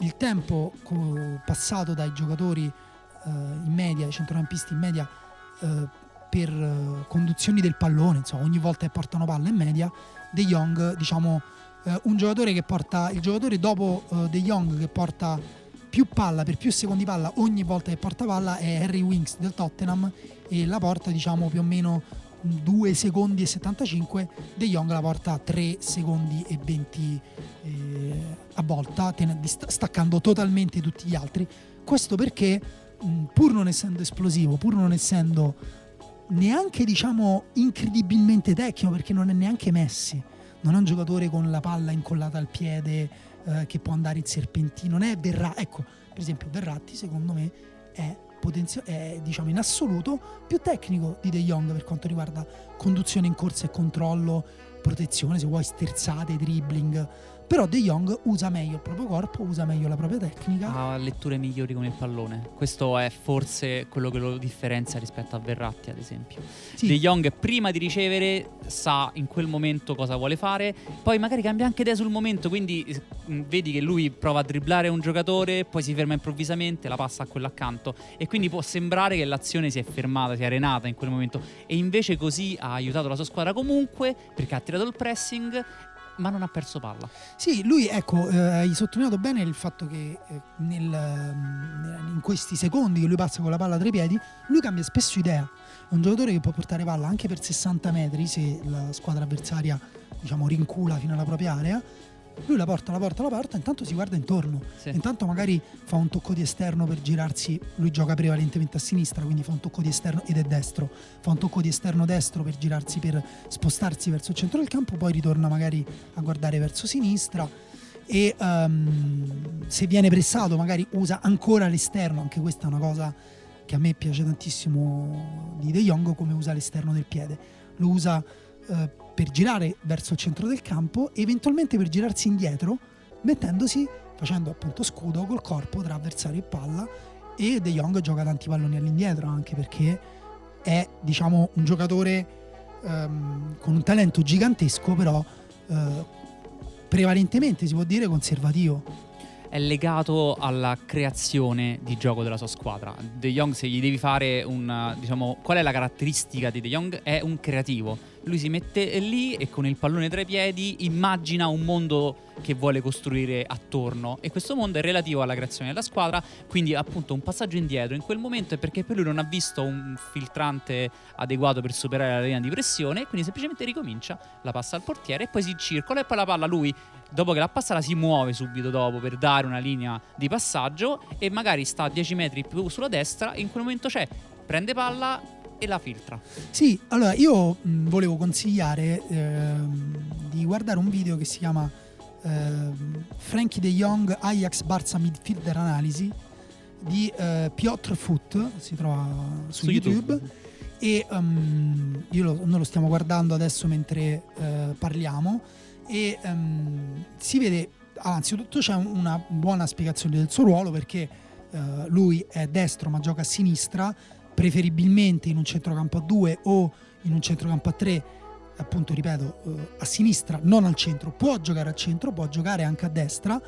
il tempo co- passato dai giocatori eh, in media, i centrocampisti in media eh, per eh, conduzioni del pallone, insomma ogni volta che portano palla in media, De Jong diciamo un giocatore che porta il giocatore dopo De Jong che porta più palla per più secondi palla ogni volta che porta palla è Harry Winks del Tottenham e la porta diciamo più o meno 2 secondi e 75 De Jong la porta a 3 secondi e 20 eh, a volta staccando totalmente tutti gli altri. Questo perché pur non essendo esplosivo pur non essendo neanche diciamo incredibilmente tecnico perché non è neanche Messi non è un giocatore con la palla incollata al piede eh, che può andare in serpentino non è Verratti ecco per esempio Verratti secondo me è, potenzio- è diciamo in assoluto più tecnico di De Jong per quanto riguarda conduzione in corsa e controllo protezione se vuoi sterzate dribbling però De Jong usa meglio il proprio corpo usa meglio la propria tecnica
Ha letture migliori con il pallone. Questo è forse quello che lo differenzia rispetto a Verratti, ad esempio.
Sì.
De Jong prima di ricevere sa in quel momento cosa vuole fare, poi magari cambia anche idea sul momento, quindi mh, vedi che lui prova a dribblare un giocatore, poi si ferma improvvisamente, la passa a quello accanto e quindi può sembrare che l'azione si è fermata, si è arenata in quel momento e invece così ha aiutato la sua squadra comunque perché ha tirato il pressing ma non ha perso palla.
Sì, lui, ecco, eh, hai sottolineato bene il fatto che eh, nel, mm, in questi secondi che lui passa con la palla tra i piedi, lui cambia spesso idea. È un giocatore che può portare palla anche per 60 metri se la squadra avversaria, diciamo, rincula fino alla propria area. Lui la porta, la porta, la porta, intanto si guarda intorno.
Sì.
Intanto magari fa un tocco di esterno per girarsi, lui gioca prevalentemente a sinistra, quindi fa un tocco di esterno ed è destro, fa un tocco di esterno destro per girarsi, per spostarsi verso il centro del campo, poi ritorna magari a guardare verso sinistra e ehm, se viene pressato magari usa ancora l'esterno, anche questa è una cosa che a me piace tantissimo di De Jong, come usa l'esterno del piede, lo usa eh, per girare verso il centro del campo, eventualmente per girarsi indietro, mettendosi, facendo appunto scudo col corpo tra avversario e palla e De Jong gioca tanti palloni all'indietro anche perché è diciamo un giocatore ehm, con un talento gigantesco però eh, prevalentemente si può dire conservativo
è legato alla creazione di gioco della sua squadra. De Jong, se gli devi fare un. diciamo, qual è la caratteristica di De Jong? È un creativo. Lui si mette lì e con il pallone tra i piedi immagina un mondo che vuole costruire attorno. E questo mondo è relativo alla creazione della squadra. Quindi, appunto, un passaggio indietro in quel momento è perché per lui non ha visto un filtrante adeguato per superare la linea di pressione. Quindi semplicemente ricomincia, la passa al portiere e poi si circola e poi la palla lui dopo che l'ha passata si muove subito dopo per dare una linea di passaggio e magari sta a 10 metri più sulla destra in quel momento c'è prende palla e la filtra
Sì, allora io mh, volevo consigliare ehm, di guardare un video che si chiama ehm, Frankie de Jong Ajax Barça Midfielder Analisi di eh, Piotr Foot, si trova su,
Su
YouTube.
YouTube.
E io lo- noi lo stiamo guardando adesso mentre eh, parliamo e ehm, si vede, anzitutto c'è un- una buona spiegazione del suo ruolo perché eh, lui è destro ma gioca a sinistra, preferibilmente in un centrocampo a 2 o in un centrocampo a 3, appunto ripeto, eh, a sinistra, non al centro, può giocare al centro, può giocare anche a destra,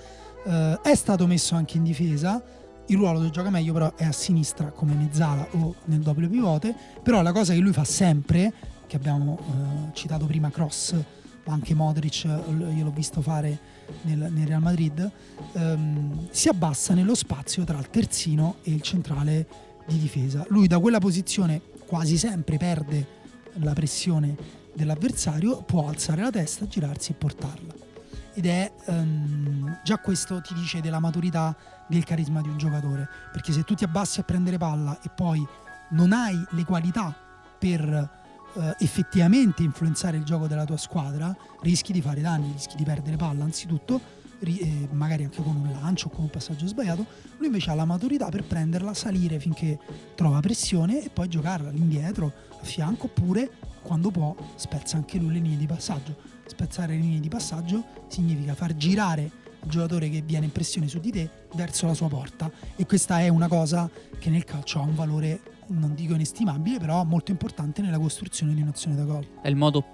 eh, è stato messo anche in difesa, il ruolo dove gioca meglio però è a sinistra come mezzala o nel doppio pivote, però la cosa che lui fa sempre, che abbiamo eh, citato prima, Cross, anche Modric, io l'ho visto fare nel, nel Real Madrid, ehm, si abbassa nello spazio tra il terzino e il centrale di difesa. Lui da quella posizione quasi sempre perde la pressione dell'avversario, può alzare la testa, girarsi e portarla. Ed è ehm, già questo ti dice della maturità del carisma di un giocatore, perché se tu ti abbassi a prendere palla e poi non hai le qualità per eh, effettivamente influenzare il gioco della tua squadra, rischi di fare danni, rischi di perdere palla anzitutto, magari anche con un lancio o con un passaggio sbagliato. Lui invece ha la maturità per prenderla, salire finché trova pressione e poi giocarla all'indietro, a fianco, oppure quando può spezza anche lui le linee di passaggio. Spezzare le linee di passaggio significa far girare il giocatore che viene in pressione su di te verso la sua porta e questa è una cosa che nel calcio ha un valore non dico inestimabile però molto importante nella costruzione di un'azione da gol
è il modo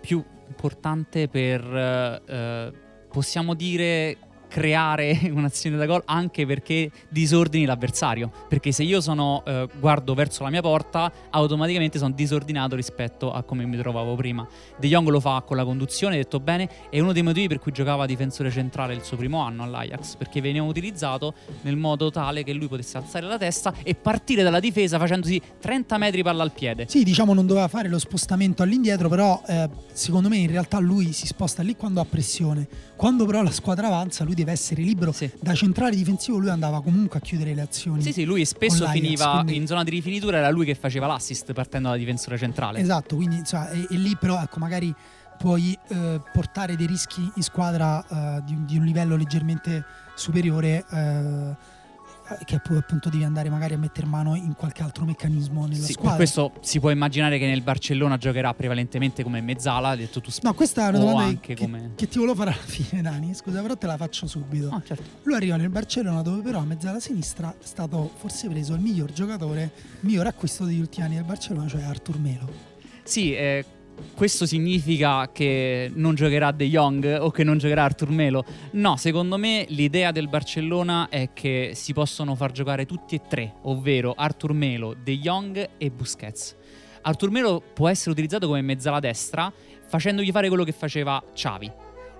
più importante per eh, eh, possiamo dire creare un'azione da gol anche perché disordini l'avversario. Perché se io sono, eh, guardo verso la mia porta, automaticamente sono disordinato rispetto a come mi trovavo prima. De Jong lo fa con la conduzione, detto bene, è uno dei motivi per cui giocava difensore centrale il suo primo anno all'Ajax, perché veniva utilizzato nel modo tale che lui potesse alzare la testa e partire dalla difesa facendosi 30 metri palla al piede.
Sì, diciamo non doveva fare lo spostamento all'indietro, però eh, secondo me in realtà lui si sposta lì quando ha pressione. Quando però la squadra avanza, lui deve essere libero.
Sì.
Da centrale difensivo lui andava comunque a chiudere le azioni.
Sì, sì, lui spesso finiva
quindi-
in zona di rifinitura, era lui che faceva l'assist partendo dalla difensore centrale.
Esatto, quindi insomma, e, e lì però ecco, magari puoi eh, portare dei rischi in squadra eh, di, di un livello leggermente superiore eh, che poi appunto devi andare magari a mettere mano in qualche altro meccanismo nella
Sì, per
squadra.
questo si può immaginare che nel Barcellona giocherà prevalentemente come mezzala, detto tu
No, questa è una domanda
anche
che,
come-
che ti volevo fare alla fine, Dani. Scusa, però te la faccio subito.
Ah, certo.
Lui arriva nel Barcellona dove però a mezzala sinistra è stato forse preso il miglior giocatore, miglior acquisto degli ultimi anni del Barcellona, cioè Artur Melo.
Sì, eh, questo significa che non giocherà De Jong o che non giocherà Artur Melo? No, secondo me l'idea del Barcellona è che si possono far giocare tutti e tre, ovvero Artur Melo, De Jong e Busquets. Artur Melo può essere utilizzato come mezzala destra facendogli fare quello che faceva Xavi.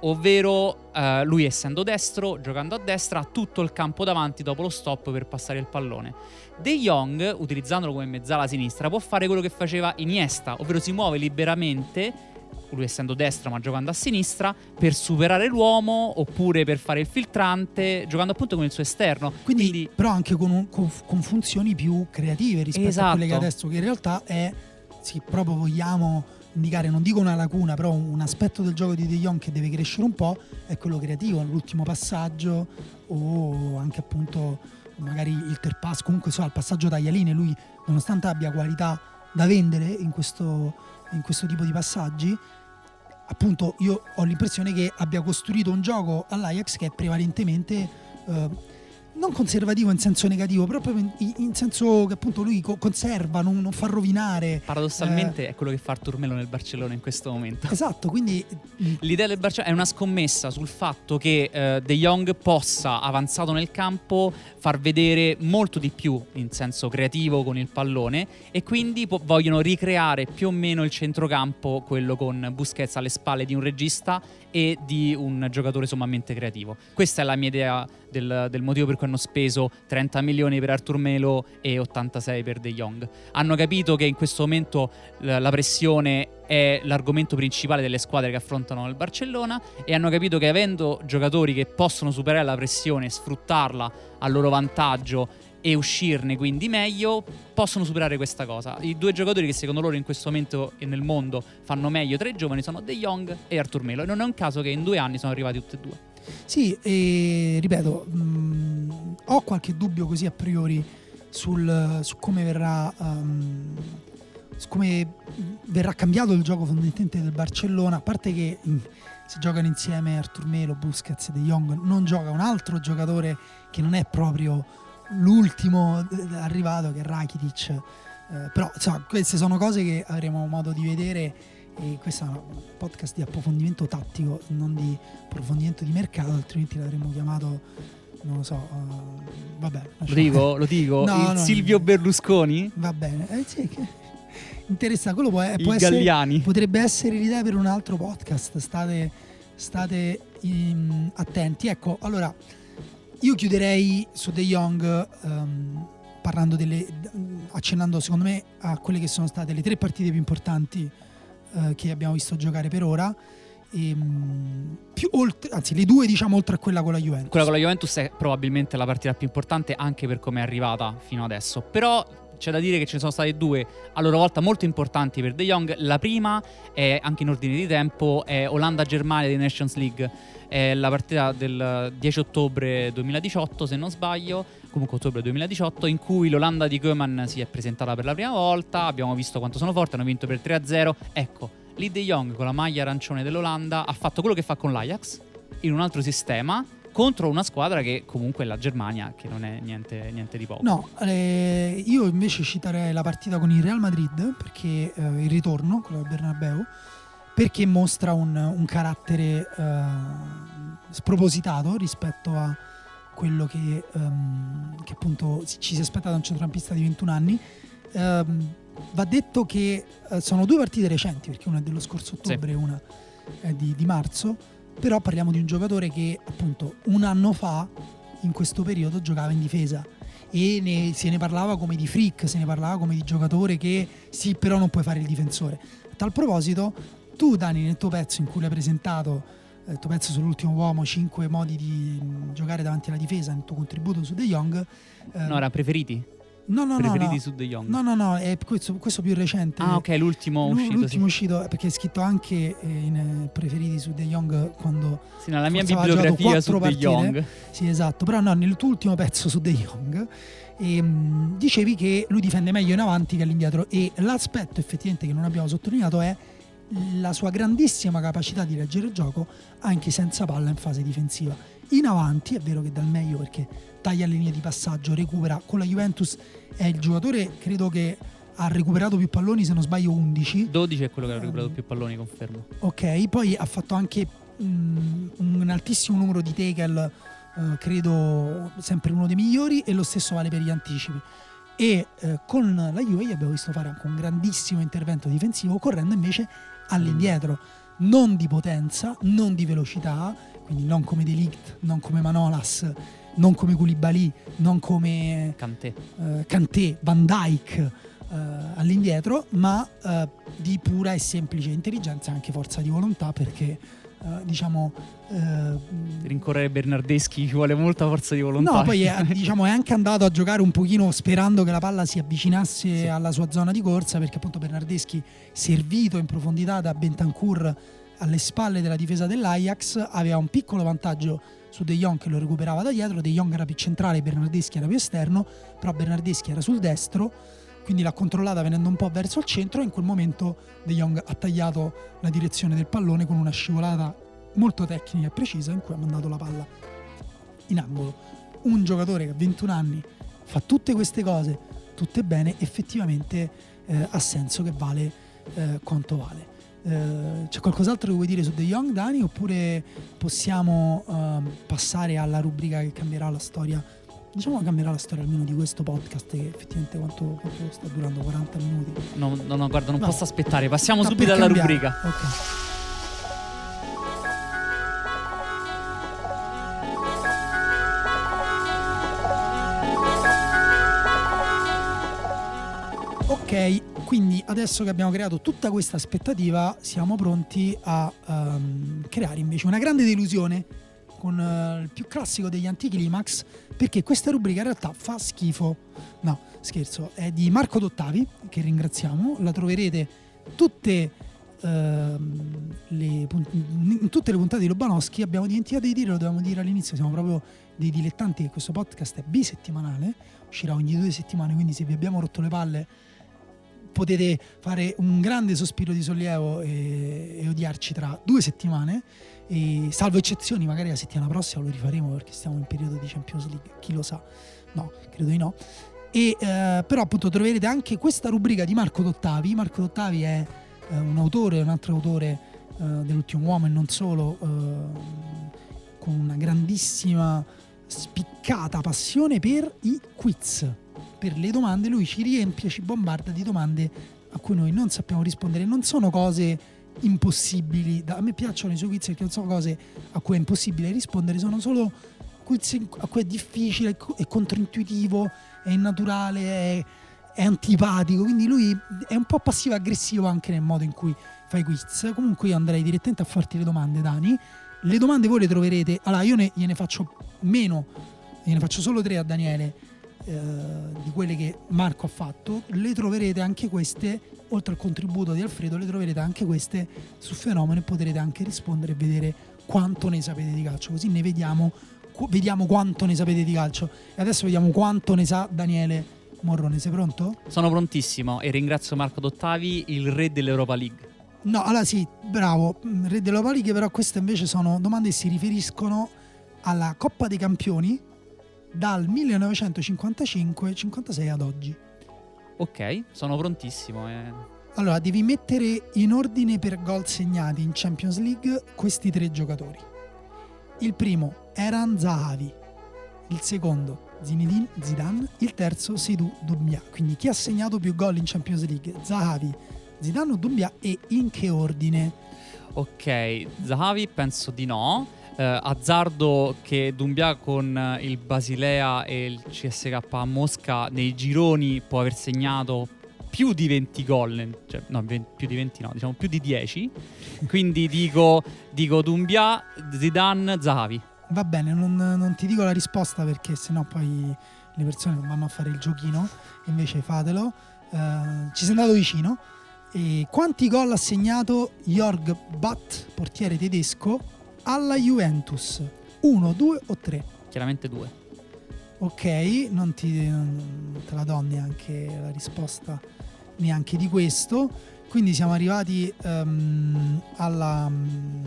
Ovvero eh, lui essendo destro, giocando a destra, ha tutto il campo davanti dopo lo stop per passare il pallone. De Jong, utilizzandolo come mezzala sinistra, può fare quello che faceva Iniesta, ovvero si muove liberamente, lui essendo destro ma giocando a sinistra, per superare l'uomo oppure per fare il filtrante, giocando appunto con il suo esterno.
Quindi, però anche con, un- con- con funzioni più creative rispetto a quelle che
Esatto.
adesso, che in realtà è, se proprio vogliamo indicare, non dico una lacuna, però un aspetto del gioco di De Jong che deve crescere un po', è quello creativo, l'ultimo passaggio o anche appunto magari il terpass, comunque so, al passaggio taglialine, lui nonostante abbia qualità da vendere in questo, in questo tipo di passaggi, appunto io ho l'impressione che abbia costruito un gioco all'Ajax che è prevalentemente eh, non conservativo in senso negativo, proprio in, in senso che appunto lui co- conserva, non, non fa rovinare.
Paradossalmente è quello che fa Artur Melo nel Barcellona in questo momento.
Esatto, quindi
L'idea del Barcellona è una scommessa sul fatto che eh, De Jong possa, avanzato nel campo, far vedere molto di più in senso creativo con il pallone e quindi po- vogliono ricreare più o meno il centrocampo, quello con Busquets alle spalle di un regista e di un giocatore sommamente creativo. Questa è la mia idea del, del motivo per cui hanno speso 30 milioni per Artur Melo e 86 per De Jong. Hanno capito che in questo momento la pressione è l'argomento principale delle squadre che affrontano il Barcellona e hanno capito che avendo giocatori che possono superare la pressione sfruttarla a loro vantaggio e uscirne quindi meglio, possono superare questa cosa. I due giocatori che secondo loro in questo momento e nel mondo fanno meglio tra i giovani sono De Jong e Artur Melo e non è un caso che in due anni sono arrivati tutti e due.
sì, e ripeto, mm, ho qualche dubbio così a priori sul, su come verrà. ehm, su come verrà cambiato il gioco fondamentalmente del Barcellona, a parte che mm, si giocano insieme Artur Melo, Busquets e De Jong, non gioca un altro giocatore che non è proprio l'ultimo eh, arrivato che è Rakitic. Eh, però insomma, queste sono cose che avremo modo di vedere e questo è un podcast di approfondimento tattico, non di approfondimento di mercato, altrimenti l'avremmo chiamato, non lo so, eh, vabbè.
Lo dico, lo dico,
No, no,
Silvio
no.
Berlusconi,
Va bene, eh, sì, che- interessante, quello può,
i
può essere, potrebbe essere l'idea per un altro podcast, state, state in- attenti. Ecco, allora, io chiuderei su De Jong ehm, parlando delle, accennando secondo me a quelle che sono state le tre partite più importanti eh, che abbiamo visto giocare per ora. E, mm, più oltre, anzi, le due diciamo oltre a quella con la Juventus.
Quella con la Juventus è probabilmente la partita più importante anche per come è arrivata fino adesso. Però c'è da dire che ce ne sono state due a loro volta molto importanti per De Jong. La prima è anche in ordine di tempo è Olanda-Germania di Nations League. È la partita del 10 ottobre 2018, se non sbaglio, comunque ottobre 2018, in cui l'Olanda di Koeman si è presentata per la prima volta. Abbiamo visto quanto sono forti, hanno vinto per 3-0. Ecco, lì De Jong con la maglia arancione dell'Olanda ha fatto quello che fa con l'Ajax in un altro sistema contro una squadra che comunque è la Germania, che non è niente, niente di poco.
No, eh, io invece citerei la partita con il Real Madrid, perché eh, il ritorno, quello del Bernabeu, perché mostra un, un carattere eh, spropositato rispetto a quello che, ehm, che appunto ci si aspetta da un centrocampista di 21 anni. Ehm, va detto che eh, sono due partite recenti, perché una è dello scorso ottobre e una è di, di marzo, però parliamo di un giocatore che appunto un anno fa, in questo periodo, giocava in difesa e ne- se ne parlava come di freak, se ne parlava come di giocatore che sì, però non puoi fare il difensore. A tal proposito, tu Dani nel tuo pezzo in cui l'hai presentato, eh, il tuo pezzo sull'ultimo uomo, 5 modi di mh, giocare davanti alla difesa, nel tuo contributo su De Jong. eh,
No, era preferiti?
No, no, no,
preferiti
no.
su De Jong?
No, no, no, è questo, questo più recente.
Ah, ok, l'ultimo
L'u-
uscito.
L'ultimo
sì.
uscito, perché è scritto anche eh, in eh, preferiti su De Jong quando...
Sì, nella mia
aveva giocato
bibliografia su
quattro
De
partite.
Jong.
Sì, esatto, però no, nel tuo ultimo pezzo su De Jong ehm, dicevi che lui difende meglio in avanti che all'indietro e l'aspetto effettivamente che non abbiamo sottolineato è la sua grandissima capacità di leggere il gioco anche senza palla in fase difensiva. In avanti è vero che dal meglio perché taglia le linee di passaggio, recupera. Con la Juventus è il giocatore, credo che ha recuperato più palloni, se non sbaglio 11.
12 è quello che ha recuperato
Ehm.
più palloni, confermo.
Ok, poi ha fatto anche mm, un altissimo numero di tackle, eh, credo sempre uno dei migliori, e lo stesso vale per gli anticipi. E eh, con la Juve gli abbiamo visto fare anche un grandissimo intervento difensivo, correndo invece all'indietro, non di potenza, non di velocità, quindi non come Delict, non come Manolas, non come Koulibaly, non come
Cantè.
eh, Kanté, Van Dyke eh, all'indietro, ma eh, di pura e semplice intelligenza e anche forza di volontà perché eh, diciamo eh,
Rincorrere Bernardeschi ci vuole molta forza di volontà.
No, poi è, diciamo, è anche andato a giocare un pochino sperando che la palla si avvicinasse
Sì.
alla sua zona di corsa perché appunto Bernardeschi servito in profondità da Bentancur alle spalle della difesa dell'Ajax aveva un piccolo vantaggio su De Jong che lo recuperava da dietro, De Jong era più centrale, Bernardeschi era più esterno, però Bernardeschi era sul destro, quindi l'ha controllata venendo un po' verso il centro e in quel momento De Jong ha tagliato la direzione del pallone con una scivolata molto tecnica e precisa in cui ha mandato la palla in angolo. Un giocatore che a 21 anni fa tutte queste cose, tutte bene, effettivamente eh, ha senso che vale eh, quanto vale. Eh, c'è qualcos'altro che vuoi dire su De Jong, Dani? Oppure possiamo ehm, passare alla rubrica che cambierà la storia? Diciamo che cambierà la storia almeno di questo podcast, che effettivamente quanto, quanto sta durando? 40 minuti.
No, no, no, guarda, non
No.
posso aspettare. Passiamo
No,
subito alla
cambiare.
rubrica.
Ok. Ok, quindi adesso che abbiamo creato tutta questa aspettativa, siamo pronti a ehm, creare invece una grande delusione con eh, il più classico degli antichi Limax, perché questa rubrica in realtà fa schifo. No, scherzo, è di Marco Dottavi, che ringraziamo, la troverete tutte ehm, le, in tutte le puntate di Lobanowski. Abbiamo dimenticato di dire, lo dovevamo dire all'inizio, siamo proprio dei dilettanti che questo podcast è bisettimanale, uscirà ogni due settimane, quindi se vi abbiamo rotto le palle potete fare un grande sospiro di sollievo e, e odiarci tra due settimane. E salvo eccezioni, magari la settimana prossima lo rifaremo perché stiamo in periodo di Champions League, chi lo sa. No, credo di no. E, eh, però appunto troverete anche questa rubrica di Marco Dottavi. Marco Dottavi è eh, un autore, un altro autore eh, dell'ultimo uomo e non solo, eh, con una grandissima spiccata passione per i quiz, per le domande. Lui ci riempie, ci bombarda di domande a cui noi non sappiamo rispondere. Non sono cose impossibili. A me piacciono i suoi quiz perché non sono cose a cui è impossibile rispondere, sono solo quiz a cui è difficile, è co- è controintuitivo, è innaturale, è, è antipatico. Quindi lui è un po' passivo-aggressivo anche nel modo in cui fa i quiz. Comunque io andrei direttamente a farti le domande, Dani. Le domande voi le troverete. Allora, io ne, gliene faccio meno, gliene faccio solo tre a Daniele eh, di quelle che Marco ha fatto. Le troverete anche queste, oltre al contributo di Alfredo, le troverete anche queste su Fenomeno e potrete anche rispondere e vedere quanto ne sapete di calcio. Così ne vediamo, qu- vediamo quanto ne sapete di calcio. E adesso vediamo quanto ne sa Daniele Morrone. Sei pronto?
Sono prontissimo e ringrazio Marco Dottavi, il re dell'Europa League.
No, allora sì, bravo, mm, Re dell'Europa League, però queste invece sono domande che si riferiscono alla Coppa dei Campioni dal 1955-56 ad oggi.
Ok, sono prontissimo. eh.
Allora, devi mettere in ordine per gol segnati in Champions League questi tre giocatori. Il primo, Eran Zahavi. Il secondo, Zinedine Zidane. Il terzo, Sidou Doumbia. Quindi chi ha segnato più gol in Champions League? Zahavi, Zidane o Doumbia e in che ordine?
Ok, Zahavi penso di no. Eh, azzardo che Dumbia con eh, il Basilea e il CSK a Mosca nei gironi può aver segnato più di 20 gol, cioè, no, ven- più di 20 no, diciamo più di 10. Quindi dico, dico Dumbia, Zidane, Zahavi.
Va bene, non, non ti dico la risposta perché sennò poi le persone non vanno a fare il giochino, invece fatelo. Eh, ci sei andato vicino. E quanti gol ha segnato Jörg Butt, portiere tedesco, alla Juventus? Uno, due o tre?
Chiaramente due.
Ok, non, ti, non te la do neanche la risposta neanche di questo. Quindi siamo arrivati ehm, alla... mm,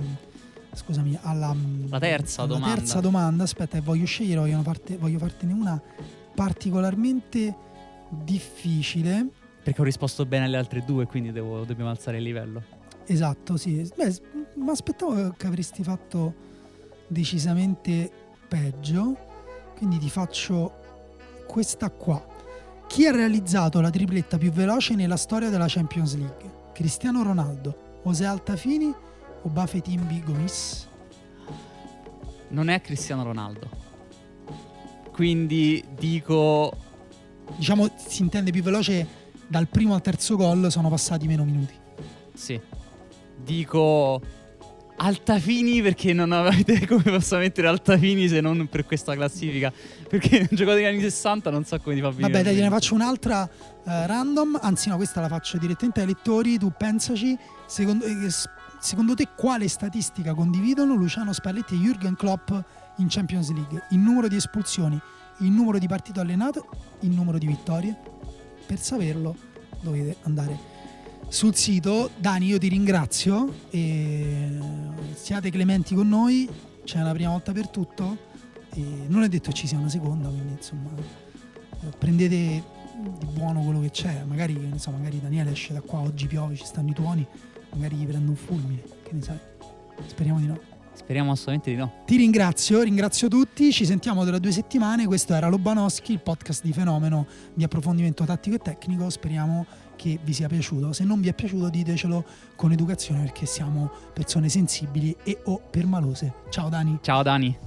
Scusami, alla, mm,
La terza
alla
domanda.
terza domanda. Aspetta, che voglio scegliere, voglio, parte- voglio fartene una particolarmente difficile.
Perché ho risposto bene alle altre due, quindi devo- dobbiamo alzare il livello.
Esatto, sì. Beh, ma aspettavo che avresti fatto decisamente peggio. Quindi ti faccio questa qua. Chi ha realizzato la tripletta più veloce nella storia della Champions League? Cristiano Ronaldo, José Altafini o Bafetimbi Gomis?
Non è Cristiano Ronaldo. Quindi dico
Diciamo si intende più veloce dal primo al terzo gol sono passati meno minuti.
Sì. Dico Altafini perché non avete come posso mettere Altafini se non per questa classifica. Perché un giocatore degli anni 60 non so come ti fa venire.
Vabbè, dai, ne faccio un'altra eh, random. Anzi, no, questa la faccio direttamente ai lettori. Tu pensaci, secondo, eh, secondo te quale statistica condividono Luciano Spalletti e Jürgen Klopp in Champions League? Il numero di espulsioni, il numero di partite allenate, il numero di vittorie? Per saperlo dovete andare sul sito. Dani, io ti ringrazio e siate clementi con noi. C'è una prima volta per tutto. E non è detto ci sia una seconda, quindi insomma eh, prendete di buono quello che c'è. Magari, so, magari Daniele esce da qua, oggi piove, ci stanno i tuoni, magari gli prende un fulmine, che ne sai. Speriamo di no.
Speriamo assolutamente di no.
Ti ringrazio, ringrazio tutti, ci sentiamo tra due settimane. Questo era Lobanowski, il podcast di fenomeno di approfondimento tattico e tecnico. Speriamo che vi sia piaciuto. Se non vi è piaciuto ditecelo con educazione perché siamo persone sensibili e o permalose. Ciao Dani.
Ciao Dani.